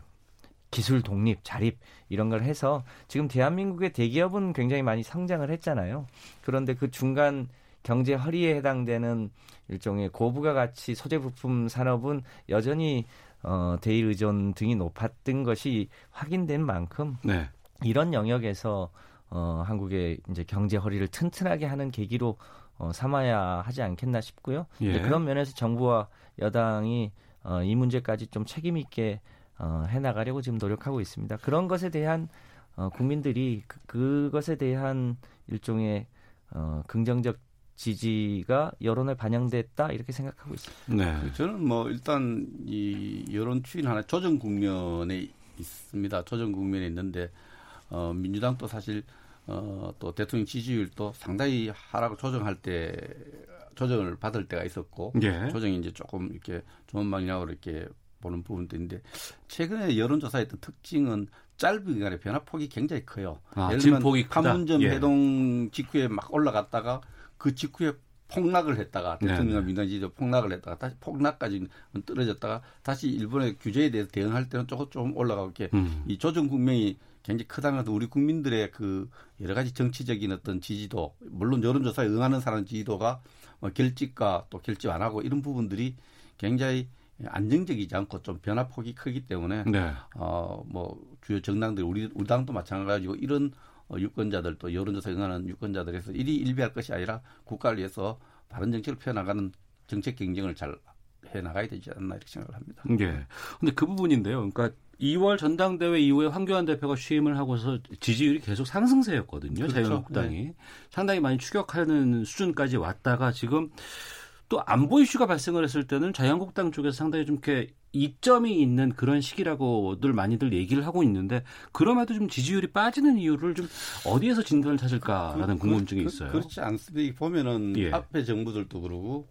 기술 독립, 자립 이런 걸 해서 지금 대한민국의 대기업은 굉장히 많이 성장을 했잖아요. 그런데 그 중간 경제 허리에 해당되는 일종의 고부가 가치 소재 부품 산업은 여전히 어, 대일 의존 등이 높았던 것이 확인된 만큼
네.
이런 영역에서 어, 한국의 이제 경제 허리를 튼튼하게 하는 계기로 어, 삼아야 하지 않겠나 싶고요.
예.
그런 면에서 정부와 여당이 어, 이 문제까지 좀 책임 있게 어, 해나가려고 지금 노력하고 있습니다. 그런 것에 대한 어, 국민들이 그, 그것에 대한 일종의 어, 긍정적 지지가 여론에 반영됐다 이렇게 생각하고 있습니다.
네.
저는 뭐 일단 이 여론 추이는 하나 조정 국면에 있습니다. 조정 국면에 있는데 어 민주당도 사실 어 또 대통령 지지율도 상당히 하락을 조정할 때 조정을 받을 때가 있었고
예.
조정이 이제 조금 이렇게 좋은 방향으로 이렇게 보는 부분도 있는데 최근에 여론조사의 어떤 특징은 짧은 기간에 변화폭이 굉장히 커요.
아,
예를 들면
크다.
판문점
예.
해동 직후에 막 올라갔다가 그 직후에 폭락을 했다가
네,
대통령과
네.
민주당 지지자 폭락을 했다가 다시 폭락까지 떨어졌다가 다시 일본의 규제에 대해서 대응할 때는 조금 좀 올라가고 이렇게
음.
이 조정 국면이 굉장히 것도 우리 국민들의 그 여러 가지 정치적인 어떤 지지도 물론 여론조사에 응하는 사람 지지도가 뭐 결집과 또 결집 안 하고 이런 부분들이 굉장히 안정적이지 않고 좀 변화폭이 크기 때문에
네.
어뭐 주요 정당들 우리 우리 당도 마찬가지고 이런 어, 유권자들 또 여론조사 응하는 유권자들에서 일이 일비할 것이 아니라 국가를 위해서 바른 정책을 펴나가는 정책 경쟁을 잘 해나가야 되지 않나 이렇게 생각을 합니다.
예. 근데 그 부분인데요. 그러니까 2월 전당대회 이후에 황교안 대표가 취임을 하고서 지지율이 계속 상승세였거든요.
그렇죠.
자유한국당이 상당히 많이 추격하는 수준까지 왔다가 지금 또 안보 이슈가 발생을 했을 때는 자유한국당 쪽에서 상당히 좀 이렇게 이점이 있는 그런 시기라고들 많이들 얘기를 하고 있는데 그럼에도 좀 지지율이 빠지는 이유를 좀 어디에서 진단을 찾을까라는
그-
궁금증이
그-
있어요.
그렇지 않습니다. 보면은
예.
앞에 정부들도 그러고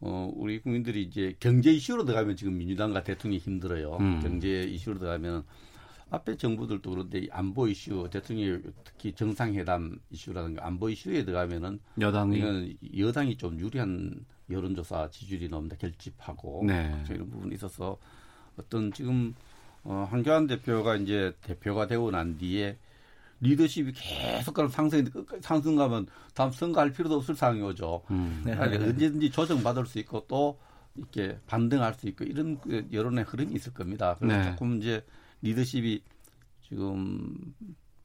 어 우리 국민들이 이제 경제 이슈로 들어가면 지금 민주당과 대통령이 힘들어요.
음.
경제 이슈로 들어가면 앞에 정부들도 그런데 이 안보 이슈, 대통령이 특히 정상회담 이슈라든가 안보 이슈에 들어가면은
여당이
여당이 좀 유리한 여론조사 지지율이 너무 다 결집하고
네.
이런 부분이 있어서 어떤 지금 어, 한교안 대표가 이제 대표가 되고 난 뒤에 리더십이 계속 그런 상승인데 끝까지 상승가면 다음 선거할 필요도 없을 상황이 오죠.
음.
네.
아니, 언제든지 조정받을 수 있고 또 이렇게 반등할 수 있고 이런 그 여론의 흐름이 있을 겁니다. 그래서
네.
조금 이제 리더십이 지금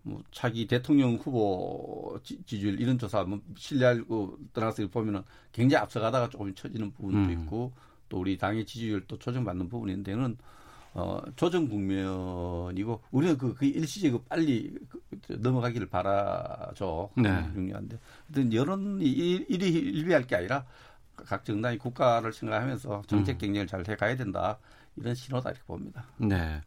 뭐 차기 대통령 후보 지, 지율 이런 조사 뭐 신뢰하고 떠나서 보면은 굉장히 앞서가다가 조금 처지는 부분도
음.
있고 또 우리 당의 지지율도 조정받는 부분이 있는데는 어, 조정 국면이고 우리는 그, 그 일시적으로 빨리 그, 그 넘어가기를 바라죠.
네.
중요한데. 하여튼 여론이 일- 일이 일비할 게 아니라 각 정당이 국가를 생각하면서 정책 경쟁을 잘 해가야 된다. 이런 신호다 이렇게 봅니다.
네.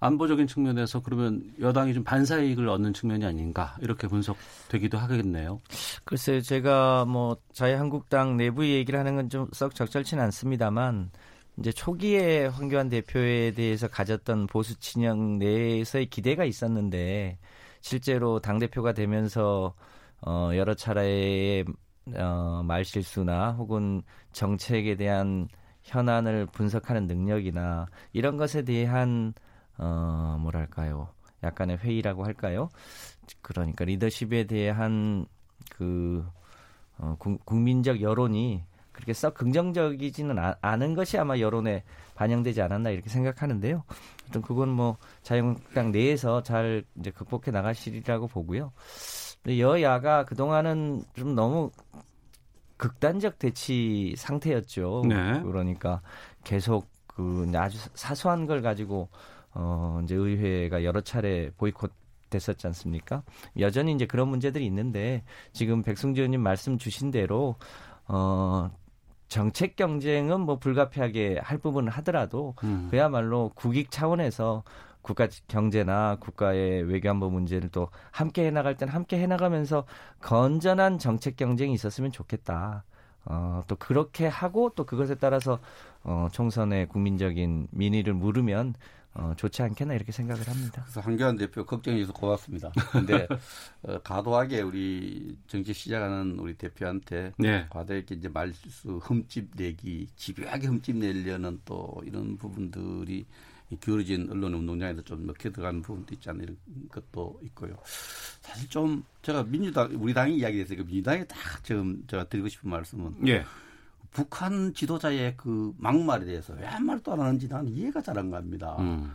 안보적인 측면에서 그러면 여당이 좀 반사이익을 얻는 측면이 아닌가 이렇게 분석되기도 하겠네요.
글쎄요, 제가 뭐 자유한국당 내부 얘기를 하는 건 좀 썩 적절치는 않습니다만 이제 초기에 황교안 대표에 대해서 가졌던 보수 진영 내에서의 기대가 있었는데 실제로 당 대표가 되면서 어 여러 차례의 어 말실수나 혹은 정책에 대한 현안을 분석하는 능력이나 이런 것에 대한 어 뭐랄까요? 약간의 회의라고 할까요? 그러니까 리더십에 대한 그 어, 국- 국민적 여론이 그렇게 썩 긍정적이지는 아- 않은 것이 아마 여론에 반영되지 않았나 이렇게 생각하는데요. 어떤 그건 뭐 자유한국당 내에서 잘 이제 극복해 나가시리라고 보고요. 여야가 그 동안은 좀 너무 극단적 대치 상태였죠.
네.
그러니까 계속 그 아주 사소한 걸 가지고 어 이제 의회가 여러 차례 보이콧 됐었지 않습니까? 여전히 이제 그런 문제들이 있는데 지금 백승주 의원님 말씀 주신 대로 어 정책 경쟁은 뭐 불가피하게 할 부분은 하더라도
음.
그야말로 국익 차원에서 국가 경제나 국가의 외교안보 문제를 또 함께 해나갈 땐 함께 해나가면서 건전한 정책 경쟁이 있었으면 좋겠다. 어, 또 그렇게 하고 또 그것에 따라서 어, 총선의 국민적인 민의를 물으면 어, 좋지 않겠나 이렇게 생각을 합니다.
그래서 한교안 대표 걱정해 주셔서 고맙습니다. 근데 어, 과도하게 우리 정치 시작하는 우리 대표한테
네.
과도하게 이제 말실수 흠집 내기, 집요하게 흠집 내려는 또 이런 부분들이 이 기울어진 언론 운동장에서 좀 먹혀 들어가는 부분도 있지 않나 이런 것도 있고요. 사실 좀 제가 민주당 우리 당이 이야기했으니까 민주당에 딱 지금 제가 드리고 싶은 말씀은
예.
북한 지도자의 그 막말에 대해서 왜 한 말도 안 하는지 나는 이해가 잘 안 갑니다.
음.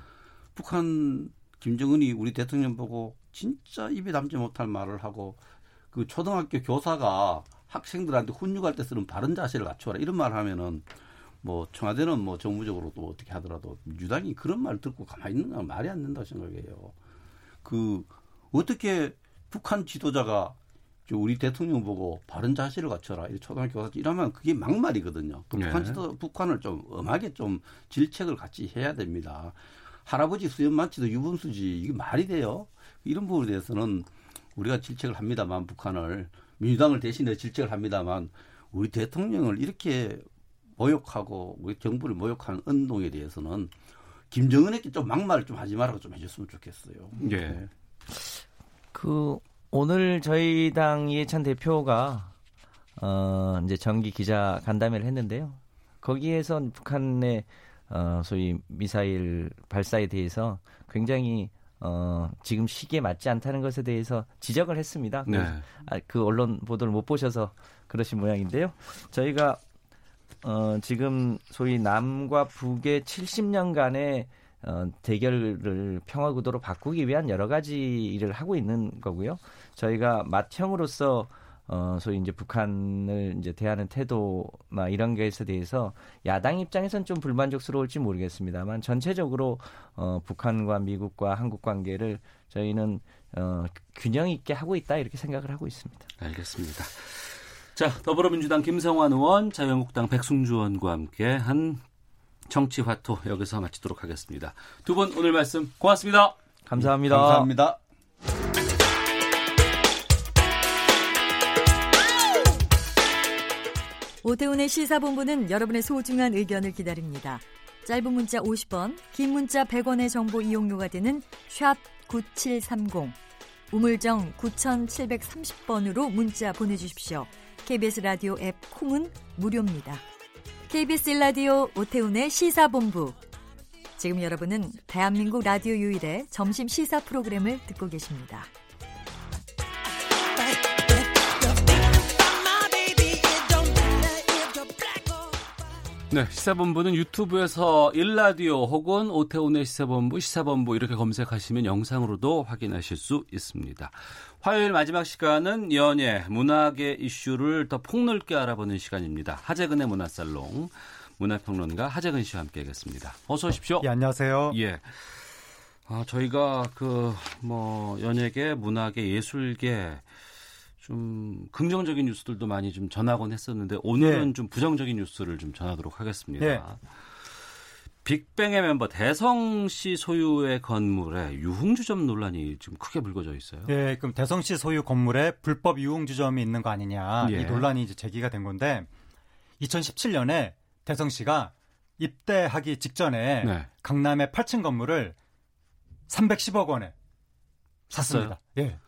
북한 김정은이 우리 대통령 보고 진짜 입에 담지 못할 말을 하고 그 초등학교 교사가 학생들한테 훈육할 때 쓰는 바른 자세를 갖추어라 이런 말 하면은 뭐 청와대는 뭐 정무적으로 또 어떻게 하더라도 민주당이 그런 말 듣고 가만히 있는 건 말이 안 된다고 생각해요. 그 어떻게 북한 지도자가 저 우리 대통령 보고 바른 자세를 갖춰라. 이 초등학교 교사 이러면 그게 막말이거든요. 그 북한
네.
지도 북한을 좀 엄하게 좀 질책을 같이 해야 됩니다. 할아버지 수염 많지도 유분수지 이게 말이 돼요? 이런 부분에 대해서는 우리가 질책을 합니다만 북한을 민주당을 대신해 질책을 합니다만 우리 대통령을 이렇게 모욕하고 우리 정부를 모욕하는 운동에 대해서는 김정은에게 좀 막말을 좀 하지 말라고 좀 해줬으면 좋겠어요.
예.
그 오늘 저희 당 이해찬 대표가 어 이제 정기 기자 간담회를 했는데요. 거기에서 북한의 어 소위 미사일 발사에 대해서 굉장히 어 지금 시기에 맞지 않다는 것에 대해서 지적을 했습니다.
네.
아, 그 언론 보도를 못 보셔서 그러신 모양인데요. 저희가 어, 지금 소위 남과 북의 70년간의 어, 대결을 평화 구도로 바꾸기 위한 여러 가지 일을 하고 있는 거고요. 저희가 맏형으로서 어, 소위 이제 북한을 이제 대하는 태도나 이런 것에 대해서 야당 입장에선 좀 불만족스러울지 모르겠습니다만 전체적으로 어, 북한과 미국과 한국 관계를 저희는 어, 균형 있게 하고 있다 이렇게 생각을 하고 있습니다.
알겠습니다. 자, 더불어민주당 김성환 의원, 자유한국당 백승주 의원과 함께 한 정치화토 여기서 마치도록 하겠습니다. 두 분 오늘 말씀 고맙습니다.
감사합니다.
감사합니다.
오태훈의 시사본부는 여러분의 소중한 의견을 기다립니다. 짧은 문자 50원, 긴 문자 100원의 정보 이용료가 되는 샵 9730, 우물정 9730번으로 문자 보내주십시오. KBS 라디오 앱 콩은 무료입니다. KBS 라디오 오태훈의 시사본부. 지금 여러분은 대한민국 라디오 유일의 점심 시사 프로그램을 듣고 계십니다.
네, 시사본부는 유튜브에서 일라디오 혹은 오태훈의 시사본부, 시사본부 이렇게 검색하시면 영상으로도 확인하실 수 있습니다. 화요일 마지막 시간은 연예, 문학의 이슈를 더 폭넓게 알아보는 시간입니다. 하재근의 문화살롱, 문화평론가 하재근 씨와 함께하겠습니다. 어서 오십시오.
예, 안녕하세요.
예. 아, 저희가 그 뭐 연예계, 문학계, 예술계 좀 긍정적인 뉴스들도 많이 좀 전하곤 했었는데 오늘은
예.
좀 부정적인 뉴스를 좀 전하도록 하겠습니다.
예.
빅뱅의 멤버 대성 씨 소유의 건물에 유흥주점 논란이 지금 크게 불거져 있어요.
예, 그럼 대성시 소유 건물에 불법 유흥주점이 있는 거 아니냐
예.
이 논란이 이제 제기가 된 건데 2017년에 대성시가 입대하기 직전에
네.
강남의 8층 건물을 310억 원에 샀습니다. 예.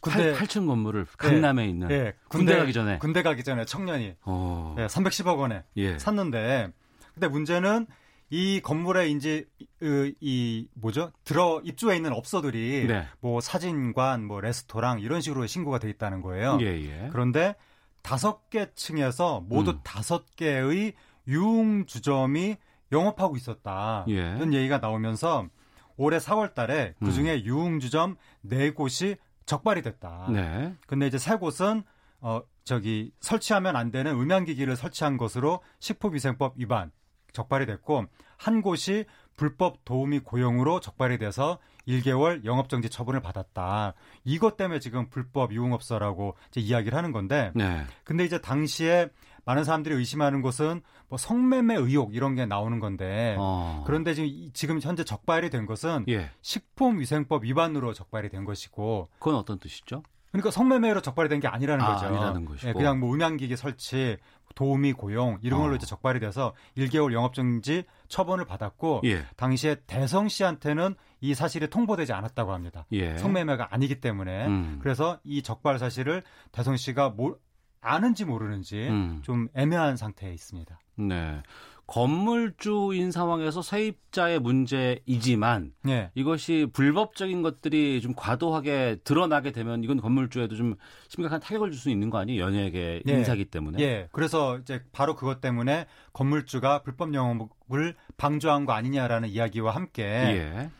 군대 8, 층 건물을 강남에 있는
예,
군대, 가기 전에
군대 가기 전에 청년이
어.
예, 310억 원에
예.
샀는데 근데 문제는 이 건물에 이제 이, 이 뭐죠 들어 입주해 있는 업소들이
네.
뭐 사진관, 뭐 레스토랑 이런 식으로 신고가 돼 있다는 거예요.
예, 예.
그런데 다섯 개 층에서 모두
음.
다섯 개의 유흥 주점이 영업하고 있었다.
예.
이런 얘기가 나오면서 올해 4월 달에 그 중에 유흥 주점 네 곳이 적발이 됐다.
네.
근데 이제 세 곳은 어 저기 설치하면 안 되는 음향기기를 설치한 것으로 식품위생법 위반 적발이 됐고 한 곳이 불법 도우미 고용으로 적발이 돼서 1개월 영업정지 처분을 받았다. 이것 때문에 지금 불법 유흥업소라고 이제 이야기를 하는 건데
네.
근데 이제 당시에 많은 사람들이 의심하는 것은 뭐 성매매 의혹 이런 게 나오는 건데
어.
그런데 지금 이- 지금 현재 적발이 된 것은
예.
식품위생법 위반으로 적발이 된 것이고
그건 어떤 뜻이죠?
그러니까 성매매로 적발이 된 게 아니라는
아,
거죠.
아니라는 것이고.
예, 그냥 뭐 음향기기 설치, 도우미 고용 이런 걸로
어.
이제 적발이 돼서 1개월 영업정지 처분을 받았고
예.
당시에 대성 씨한테는 이 사실이 통보되지 않았다고 합니다.
예.
성매매가 아니기 때문에
음.
그래서 이 적발 사실을 대성 씨가 모, 아는지 모르는지
음.
좀 애매한 상태에 있습니다.
네. 건물주인 상황에서 세입자의 문제이지만
예.
이것이 불법적인 것들이 좀 과도하게 드러나게 되면 이건 건물주에도 좀 심각한 타격을 줄 수 있는 거 아니에요? 연예계
예.
인사기 때문에.
예. 그래서 이제 바로 그것 때문에 건물주가 불법 영업을 방조한 거 아니냐라는 이야기와 함께
예.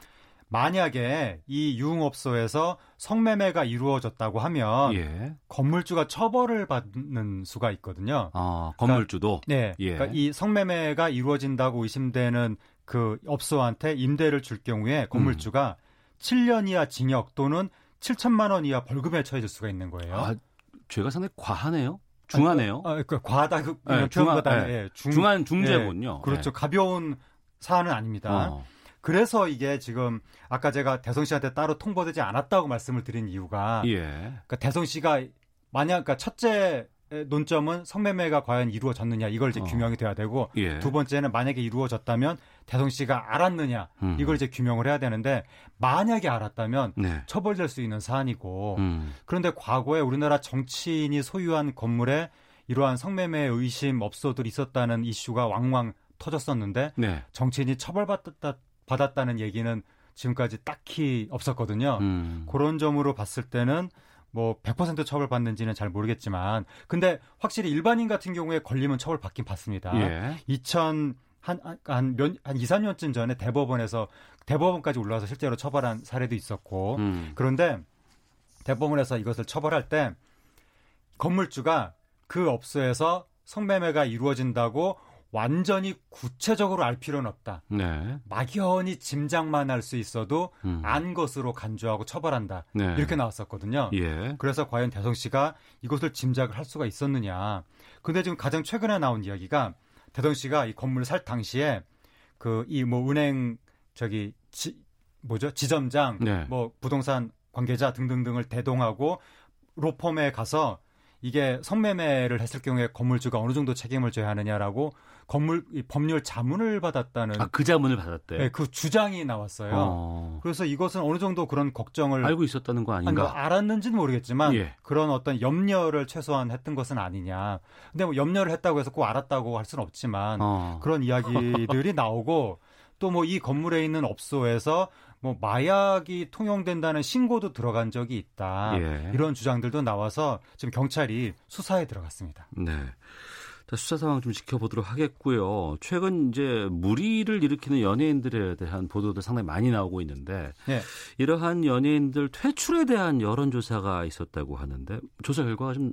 만약에 이 유흥업소에서 성매매가 이루어졌다고 하면
예.
건물주가 처벌을 받는 수가 있거든요.
아, 건물주도.
네.
예.
그러니까 이 성매매가 이루어진다고 의심되는 그 업소한테 임대를 줄 경우에 건물주가 7년 이하 징역 또는 7천만 원 이하 벌금에 처해질 수가 있는 거예요.
아, 죄가 상당히 과하네요. 중하네요.
아, 그 과하다 그
네,
표현보다
중하-
는
예. 중 한 중죄군요.
예, 그렇죠.
예.
가벼운 사안은 아닙니다.
어.
그래서 이게 지금 아까 제가 대성 씨한테 따로 통보되지 않았다고 말씀을 드린 이유가
예.
그러니까 대성 씨가 만약 그러니까 첫째 논점은 성매매가 과연 이루어졌느냐 이걸 이제
어.
규명이 돼야 되고
예.
두 번째는 만약에 이루어졌다면 대성 씨가 알았느냐
음.
이걸 이제 규명을 해야 되는데 만약에 알았다면
네.
처벌될 수 있는 사안이고
음.
그런데 과거에 우리나라 정치인이 소유한 건물에 이러한 성매매 의심 업소들이 있었다는 이슈가 왕왕 터졌었는데
네.
정치인이 처벌받았다 받았다는 얘기는 지금까지 딱히 없었거든요.
음.
그런 점으로 봤을 때는 뭐 100% 처벌받는지는 잘 모르겠지만 근데 확실히 일반인 같은 경우에 걸리면 처벌받긴 받습니다.
예.
2000 한한몇한 2, 3년쯤 전에 대법원에서 대법원까지 올라와서 실제로 처벌한 사례도 있었고
음.
그런데 대법원에서 이것을 처벌할 때 건물주가 그 업소에서 성매매가 이루어진다고 완전히 구체적으로 알 필요는 없다.
네.
막연히 짐작만 할 수 있어도
음.
안 것으로 간주하고 처벌한다.
네.
이렇게 나왔었거든요.
예.
그래서 과연 대성 씨가 이것을 짐작을 할 수가 있었느냐. 근데 지금 가장 최근에 나온 이야기가 대성 씨가 이 건물을 살 당시에 그 이 뭐 은행 저기 지, 뭐죠 지점장
네.
뭐 부동산 관계자 등등등을 대동하고 로펌에 가서 이게 성매매를 했을 경우에 건물주가 어느 정도 책임을 져야 하느냐라고 건물 이 법률 자문을 받았다는
아, 그 자문을 받았대요.
네, 그 주장이 나왔어요.
어.
그래서 이것은 어느 정도 그런 걱정을
알고 있었다는 거
아니,
아닌가?
뭐 알았는지는 모르겠지만
예.
그런 어떤 염려를 최소한 했던 것은 아니냐. 근데 뭐 염려를 했다고 해서 꼭 알았다고 할 수는 없지만
어.
그런 이야기들이 나오고 또 뭐 이 건물에 있는 업소에서 뭐 마약이 통용된다는 신고도 들어간 적이 있다.
예.
이런 주장들도 나와서 지금 경찰이 수사에 들어갔습니다.
네. 자, 수사 상황 좀 지켜보도록 하겠고요. 최근 이제 무리를 일으키는 연예인들에 대한 보도도 상당히 많이 나오고 있는데
네.
이러한 연예인들 퇴출에 대한 여론조사가 있었다고 하는데 조사 결과가 좀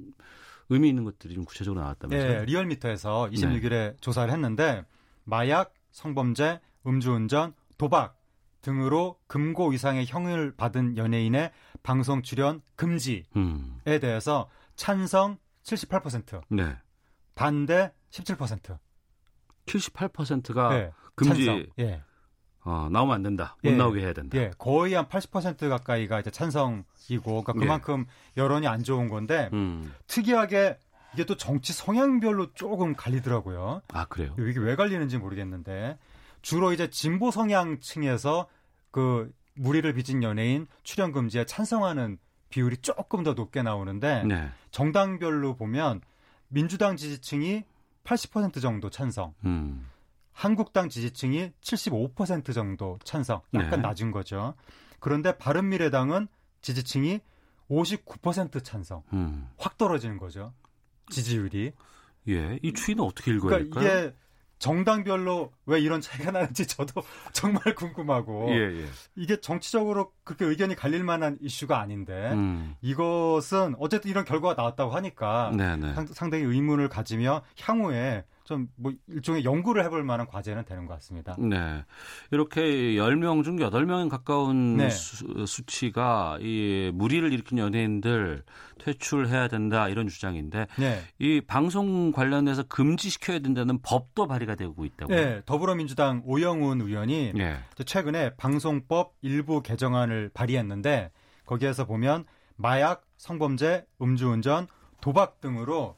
의미 있는 것들이 좀 구체적으로 나왔다면서요?
네, 리얼미터에서 26일에 조사를 했는데 마약, 성범죄, 음주운전, 도박 등으로 금고 이상의 형을 받은 연예인의 방송 출연 금지에
음.
대해서 찬성 78%,
네.
반대 17%.
78%가
네,
금지
찬성. 예.
어, 나오면 안 된다. 못
예.
나오게 해야 된다.
예, 거의 한 80% 가까이가 이제 찬성이고, 그러니까 그만큼 여론이 안 좋은 건데
음.
특이하게 이게 또 정치 성향별로 조금 갈리더라고요.
아, 그래요?
이게 왜 갈리는지 모르겠는데 주로 이제 진보 성향층에서 그 무리를 빚은 연예인 출연 금지에 찬성하는 비율이 조금 더 높게 나오는데
네.
정당별로 보면 민주당 지지층이 80% 정도 찬성,
음.
한국당 지지층이 75% 정도 찬성, 약간
네.
낮은 거죠. 그런데 바른미래당은 지지층이 59% 찬성,
음.
확 떨어지는 거죠. 지지율이.
예. 이 추이는 어떻게 읽어야
그러니까
될까요?
이게 정당별로 왜 이런 차이가 나는지 저도 정말 궁금하고
예, 예.
이게 정치적으로 그렇게 의견이 갈릴 만한 이슈가 아닌데
음.
이것은 어쨌든 이런 결과가 나왔다고 하니까
네, 네.
상, 상당히 의문을 가지며 향후에 좀 뭐 일종의 연구를 해볼 만한 과제는 되는 것 같습니다.
네. 이렇게 10명 중 8명 가까운
네.
수, 수치가 이 무리를 일으킨 연예인들 퇴출해야 된다 이런 주장인데
네.
이 방송 관련해서 금지시켜야 된다는 법도 발의가 되고 있다고요.
네, 더불어민주당 오영훈 의원이
예.
최근에 방송법 일부 개정안을 발의했는데 거기에서 보면 마약, 성범죄, 음주운전, 도박 등으로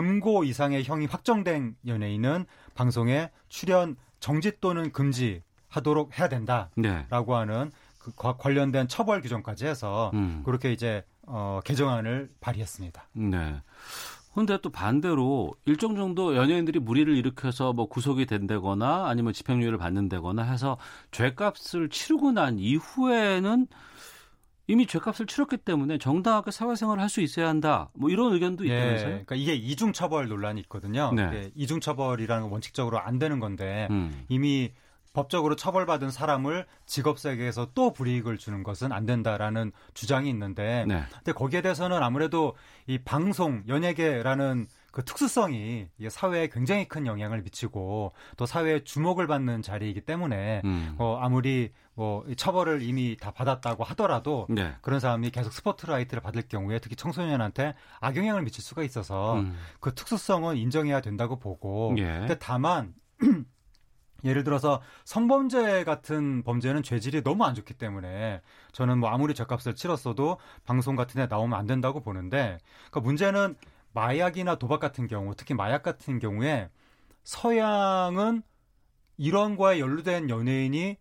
금고 이상의 형이 확정된 연예인은 방송에 출연 정지 또는 금지하도록 해야 된다라고
네.
하는 그 과- 관련된 처벌 규정까지 해서
음.
그렇게 이제 어, 개정안을 발의했습니다.
네. 근데 또 반대로 일정 정도 연예인들이 무리를 일으켜서 뭐 구속이 된다거나 아니면 집행유예를 받는다거나 해서 죄값을 치르고 난 이후에는 이미 죄값을 치렀기 때문에 정당하게 사회생활을 할 수 있어야 한다. 뭐 이런 의견도
예,
있다면서요?
그러니까 이게 이중 처벌 논란이 있거든요.
네.
이게 이중 처벌이라는 건 원칙적으로 안 되는 건데
음.
이미 법적으로 처벌받은 사람을 직업 세계에서 또 불이익을 주는 것은 안 된다라는 주장이 있는데
네.
근데 거기에 대해서는 아무래도 이 방송 연예계라는 그 특수성이 사회에 굉장히 큰 영향을 미치고 또 사회의 주목을 받는 자리이기 때문에
음.
어, 아무리 뭐이 처벌을 이미 다 받았다고 하더라도
네.
그런 사람이 계속 스포트라이트를 받을 경우에 특히 청소년한테 악영향을 미칠 수가 있어서
음.
그 특수성은 인정해야 된다고 보고
예.
근데 다만 예를 들어서 성범죄 같은 범죄는 죄질이 너무 안 좋기 때문에 저는 뭐 아무리 죗값을 치렀어도 방송 같은 데 나오면 안 된다고 보는데 그러니까 문제는 마약이나 도박 같은 경우 특히 마약 같은 경우에 서양은 이런 거에 연루된 연예인이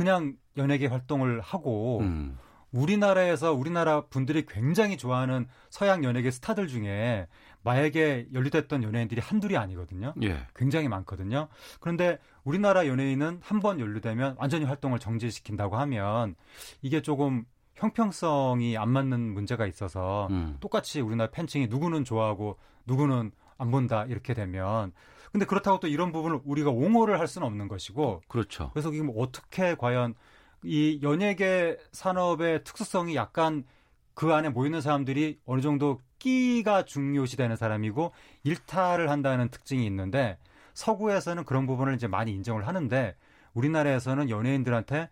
그냥 연예계 활동을 하고
음.
우리나라에서 우리나라 분들이 굉장히 좋아하는 서양 연예계 스타들 중에 마약에 연루됐던 연예인들이 한둘이 아니거든요.
예.
굉장히 많거든요. 그런데 우리나라 연예인은 한 번 연루되면 완전히 활동을 정지시킨다고 하면 이게 조금 형평성이 안 맞는 문제가 있어서
음.
똑같이 우리나라 팬층이 누구는 좋아하고 누구는 안 본다 이렇게 되면 근데 그렇다고 또 이런 부분을 우리가 옹호를 할 수는 없는 것이고
그렇죠.
그래서 이게 뭐 어떻게 과연 이 연예계 산업의 특수성이 약간 그 안에 모이는 사람들이 어느 정도 끼가 중요시되는 사람이고 일탈을 한다는 특징이 있는데 서구에서는 그런 부분을 이제 많이 인정을 하는데 우리나라에서는 연예인들한테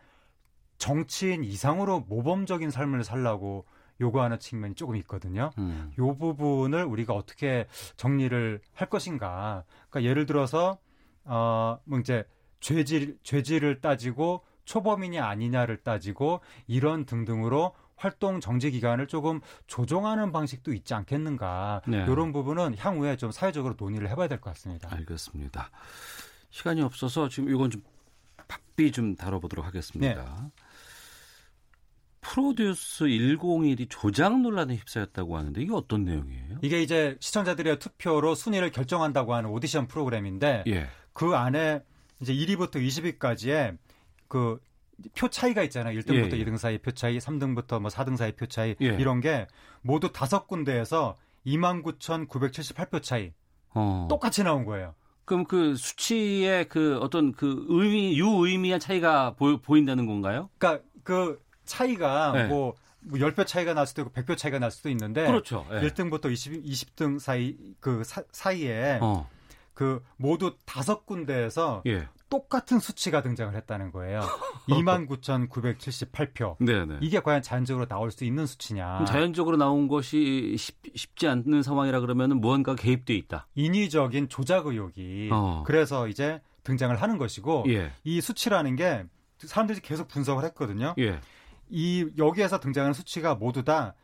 정치인 이상으로 모범적인 삶을 살라고 요구하는 측면이 조금 있거든요.
음.
요 부분을 우리가 어떻게 정리를 할 것인가. 그러니까 예를 들어서 어뭐 이제 죄질 죄질을 따지고 초범이냐 아니냐를 따지고 이런 등등으로 활동 정지 기간을 조금 조정하는 방식도 있지 않겠는가.
네.
이런 부분은 향후에 좀 사회적으로 논의를 해봐야 될 것 같습니다.
알겠습니다. 시간이 없어서 지금 이건 좀 바삐 좀 다뤄보도록 하겠습니다.
네.
프로듀스 101이 조작 논란에 휩싸였다고 하는데 이게 어떤 내용이에요?
이게 이제 시청자들의 투표로 순위를 결정한다고 하는 오디션 프로그램인데
예.
그 안에 이제 1위부터 20위까지의 그 표 차이가 있잖아요. 1등부터
예, 예.
2등 사이 표 차이, 3등부터 뭐 4등 사이 표 차이
예.
이런 게 모두 다섯 군데에서 29,978표 차이
어.
똑같이 나온 거예요.
그럼 그 수치의 그 어떤 그 의미 유의미한 차이가 보, 인다는 건가요?
그러니까 그 차이가
네.
뭐, 뭐 10표 차이가 날 수도 있고 100표 차이가 날 수도 있는데
그렇죠. 예.
1등부터 20, 20등 사이 그 사, 이에
어.
그 모두 다섯 군데에서
예.
똑같은 수치가 등장을 했다는 거예요. 29,978표.
네네.
이게 과연 자연적으로 나올 수 있는 수치냐?
자연적으로 나온 것이 쉽, 쉽지 않는 상황이라 그러면 무언가 개입돼 있다.
인위적인 조작 의혹이
어.
그래서 이제 등장을 하는 것이고
예.
이 수치라는 게 사람들이 계속 분석을 했거든요.
예.
이 여기에서 등장하는 수치가 모두 다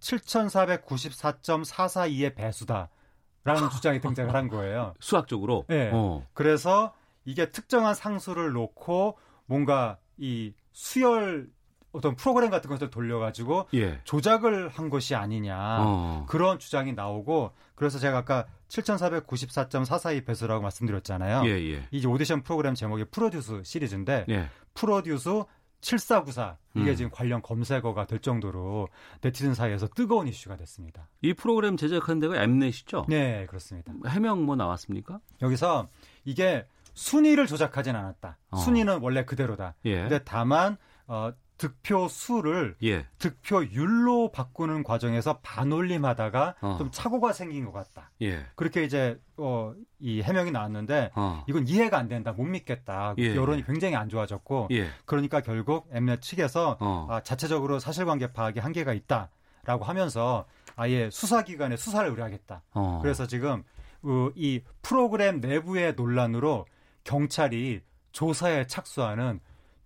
7,494.442의 배수다라는 주장이 등장을 한 거예요.
수학적으로.
예.
어.
그래서 이게 특정한 상수를 놓고 뭔가 이 수열 어떤 프로그램 같은 것을 돌려가지고
예.
조작을 한 것이 아니냐
어.
그런 주장이 나오고 그래서 제가 아까 7,494.442 배수라고 말씀드렸잖아요.
예, 예.
이 오디션 프로그램 제목이 프로듀스 시리즈인데
예.
프로듀스 7494 이게
음.
지금 관련 검색어가 될 정도로 네티즌 사이에서 뜨거운 이슈가 됐습니다.
이 프로그램 제작한 데가 엠넷이죠?
네, 그렇습니다.
해명 뭐 나왔습니까?
여기서 이게 순위를 조작하진 않았다.
어.
순위는 원래 그대로다.
예.
근데 다만 어, 득표 수를
예.
득표율로 바꾸는 과정에서 반올림하다가
어.
좀 착오가 생긴 것 같다.
예.
그렇게 이제 어, 이 해명이 나왔는데
어.
이건 이해가 안 된다, 못 믿겠다.
예.
여론이 굉장히 안 좋아졌고
예.
그러니까 결국 엠넷 측에서
어.
아, 자체적으로 사실관계 파악에 한계가 있다라고 하면서 아예 수사기관에 수사를 의뢰하겠다.
어.
그래서 지금 어, 이 프로그램 내부의 논란으로 경찰이 조사에 착수하는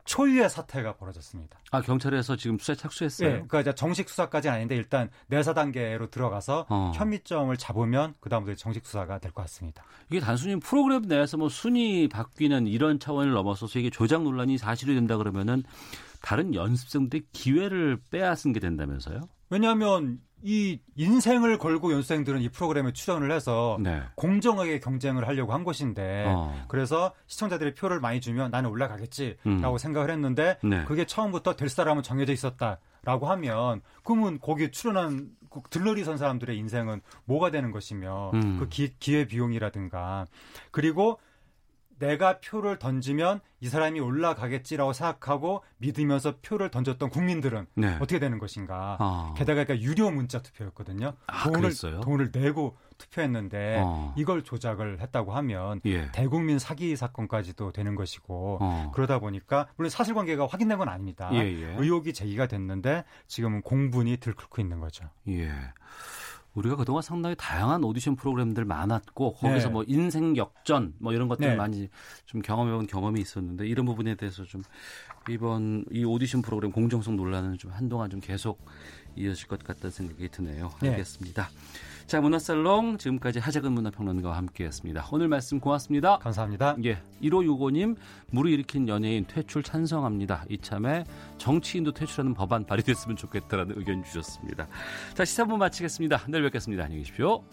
초유의 사태가 벌어졌습니다.
아, 경찰에서 지금 수사에 착수했어요.
예, 그러니까 이제 정식 수사까지는 아닌데 일단 내사 단계로 들어가서
어.
혐의점을 잡으면 그 다음부터 정식 수사가 될 것 같습니다.
이게 단순히 프로그램 내에서 뭐 순위 바뀌는 이런 차원을 넘어서서 이게 조작 논란이 사실이 된다 그러면은 다른 연습생들의 기회를 빼앗은 게 된다면서요?
왜냐하면 이 인생을 걸고 연수생들은 이 프로그램에 출연을 해서
네.
공정하게 경쟁을 하려고 한 것인데
어.
그래서 시청자들이 표를 많이 주면 나는 올라가겠지라고
음.
생각을 했는데
네.
그게 처음부터 될 사람은 정해져 있었다라고 하면 그러면 거기에 출연한 그 들러리 선 사람들의 인생은 뭐가 되는 것이며
음.
그 기, 기회 비용이라든가 그리고 내가 표를 던지면 이 사람이 올라가겠지라고 생각하고 믿으면서 표를 던졌던 국민들은
네.
어떻게 되는 것인가.
아.
게다가 그러니까 유료 문자 투표였거든요.
아,
돈을
그랬어요?
돈을 내고 투표했는데
어.
이걸 조작을 했다고 하면
예.
대국민 사기 사건까지도 되는 것이고
어.
그러다 보니까 물론 사실관계가 확인된 건 아닙니다.
예, 예.
의혹이 제기가 됐는데 지금은 공분이 들끓고 있는 거죠.
예. 우리가 그동안 상당히 다양한 오디션 프로그램들 많았고 거기서
네.
뭐 인생 역전 뭐 이런 것들
네.
많이 좀 경험해본 경험이 있었는데 이런 부분에 대해서 좀 이번 이 오디션 프로그램 공정성 논란은 좀 한동안 좀 계속 이어질 것 같다는 생각이 드네요.
네.
알겠습니다. 자 문화살롱 지금까지 하재근 문화평론가와 함께했습니다. 오늘 말씀 고맙습니다.
감사합니다.
예, 1565님 물을 일으킨 연예인 퇴출 찬성합니다. 이참에 정치인도 퇴출하는 법안 발의됐으면 좋겠다라는 의견 주셨습니다. 자 시사부 마치겠습니다. 내일 뵙겠습니다. 안녕히 계십시오.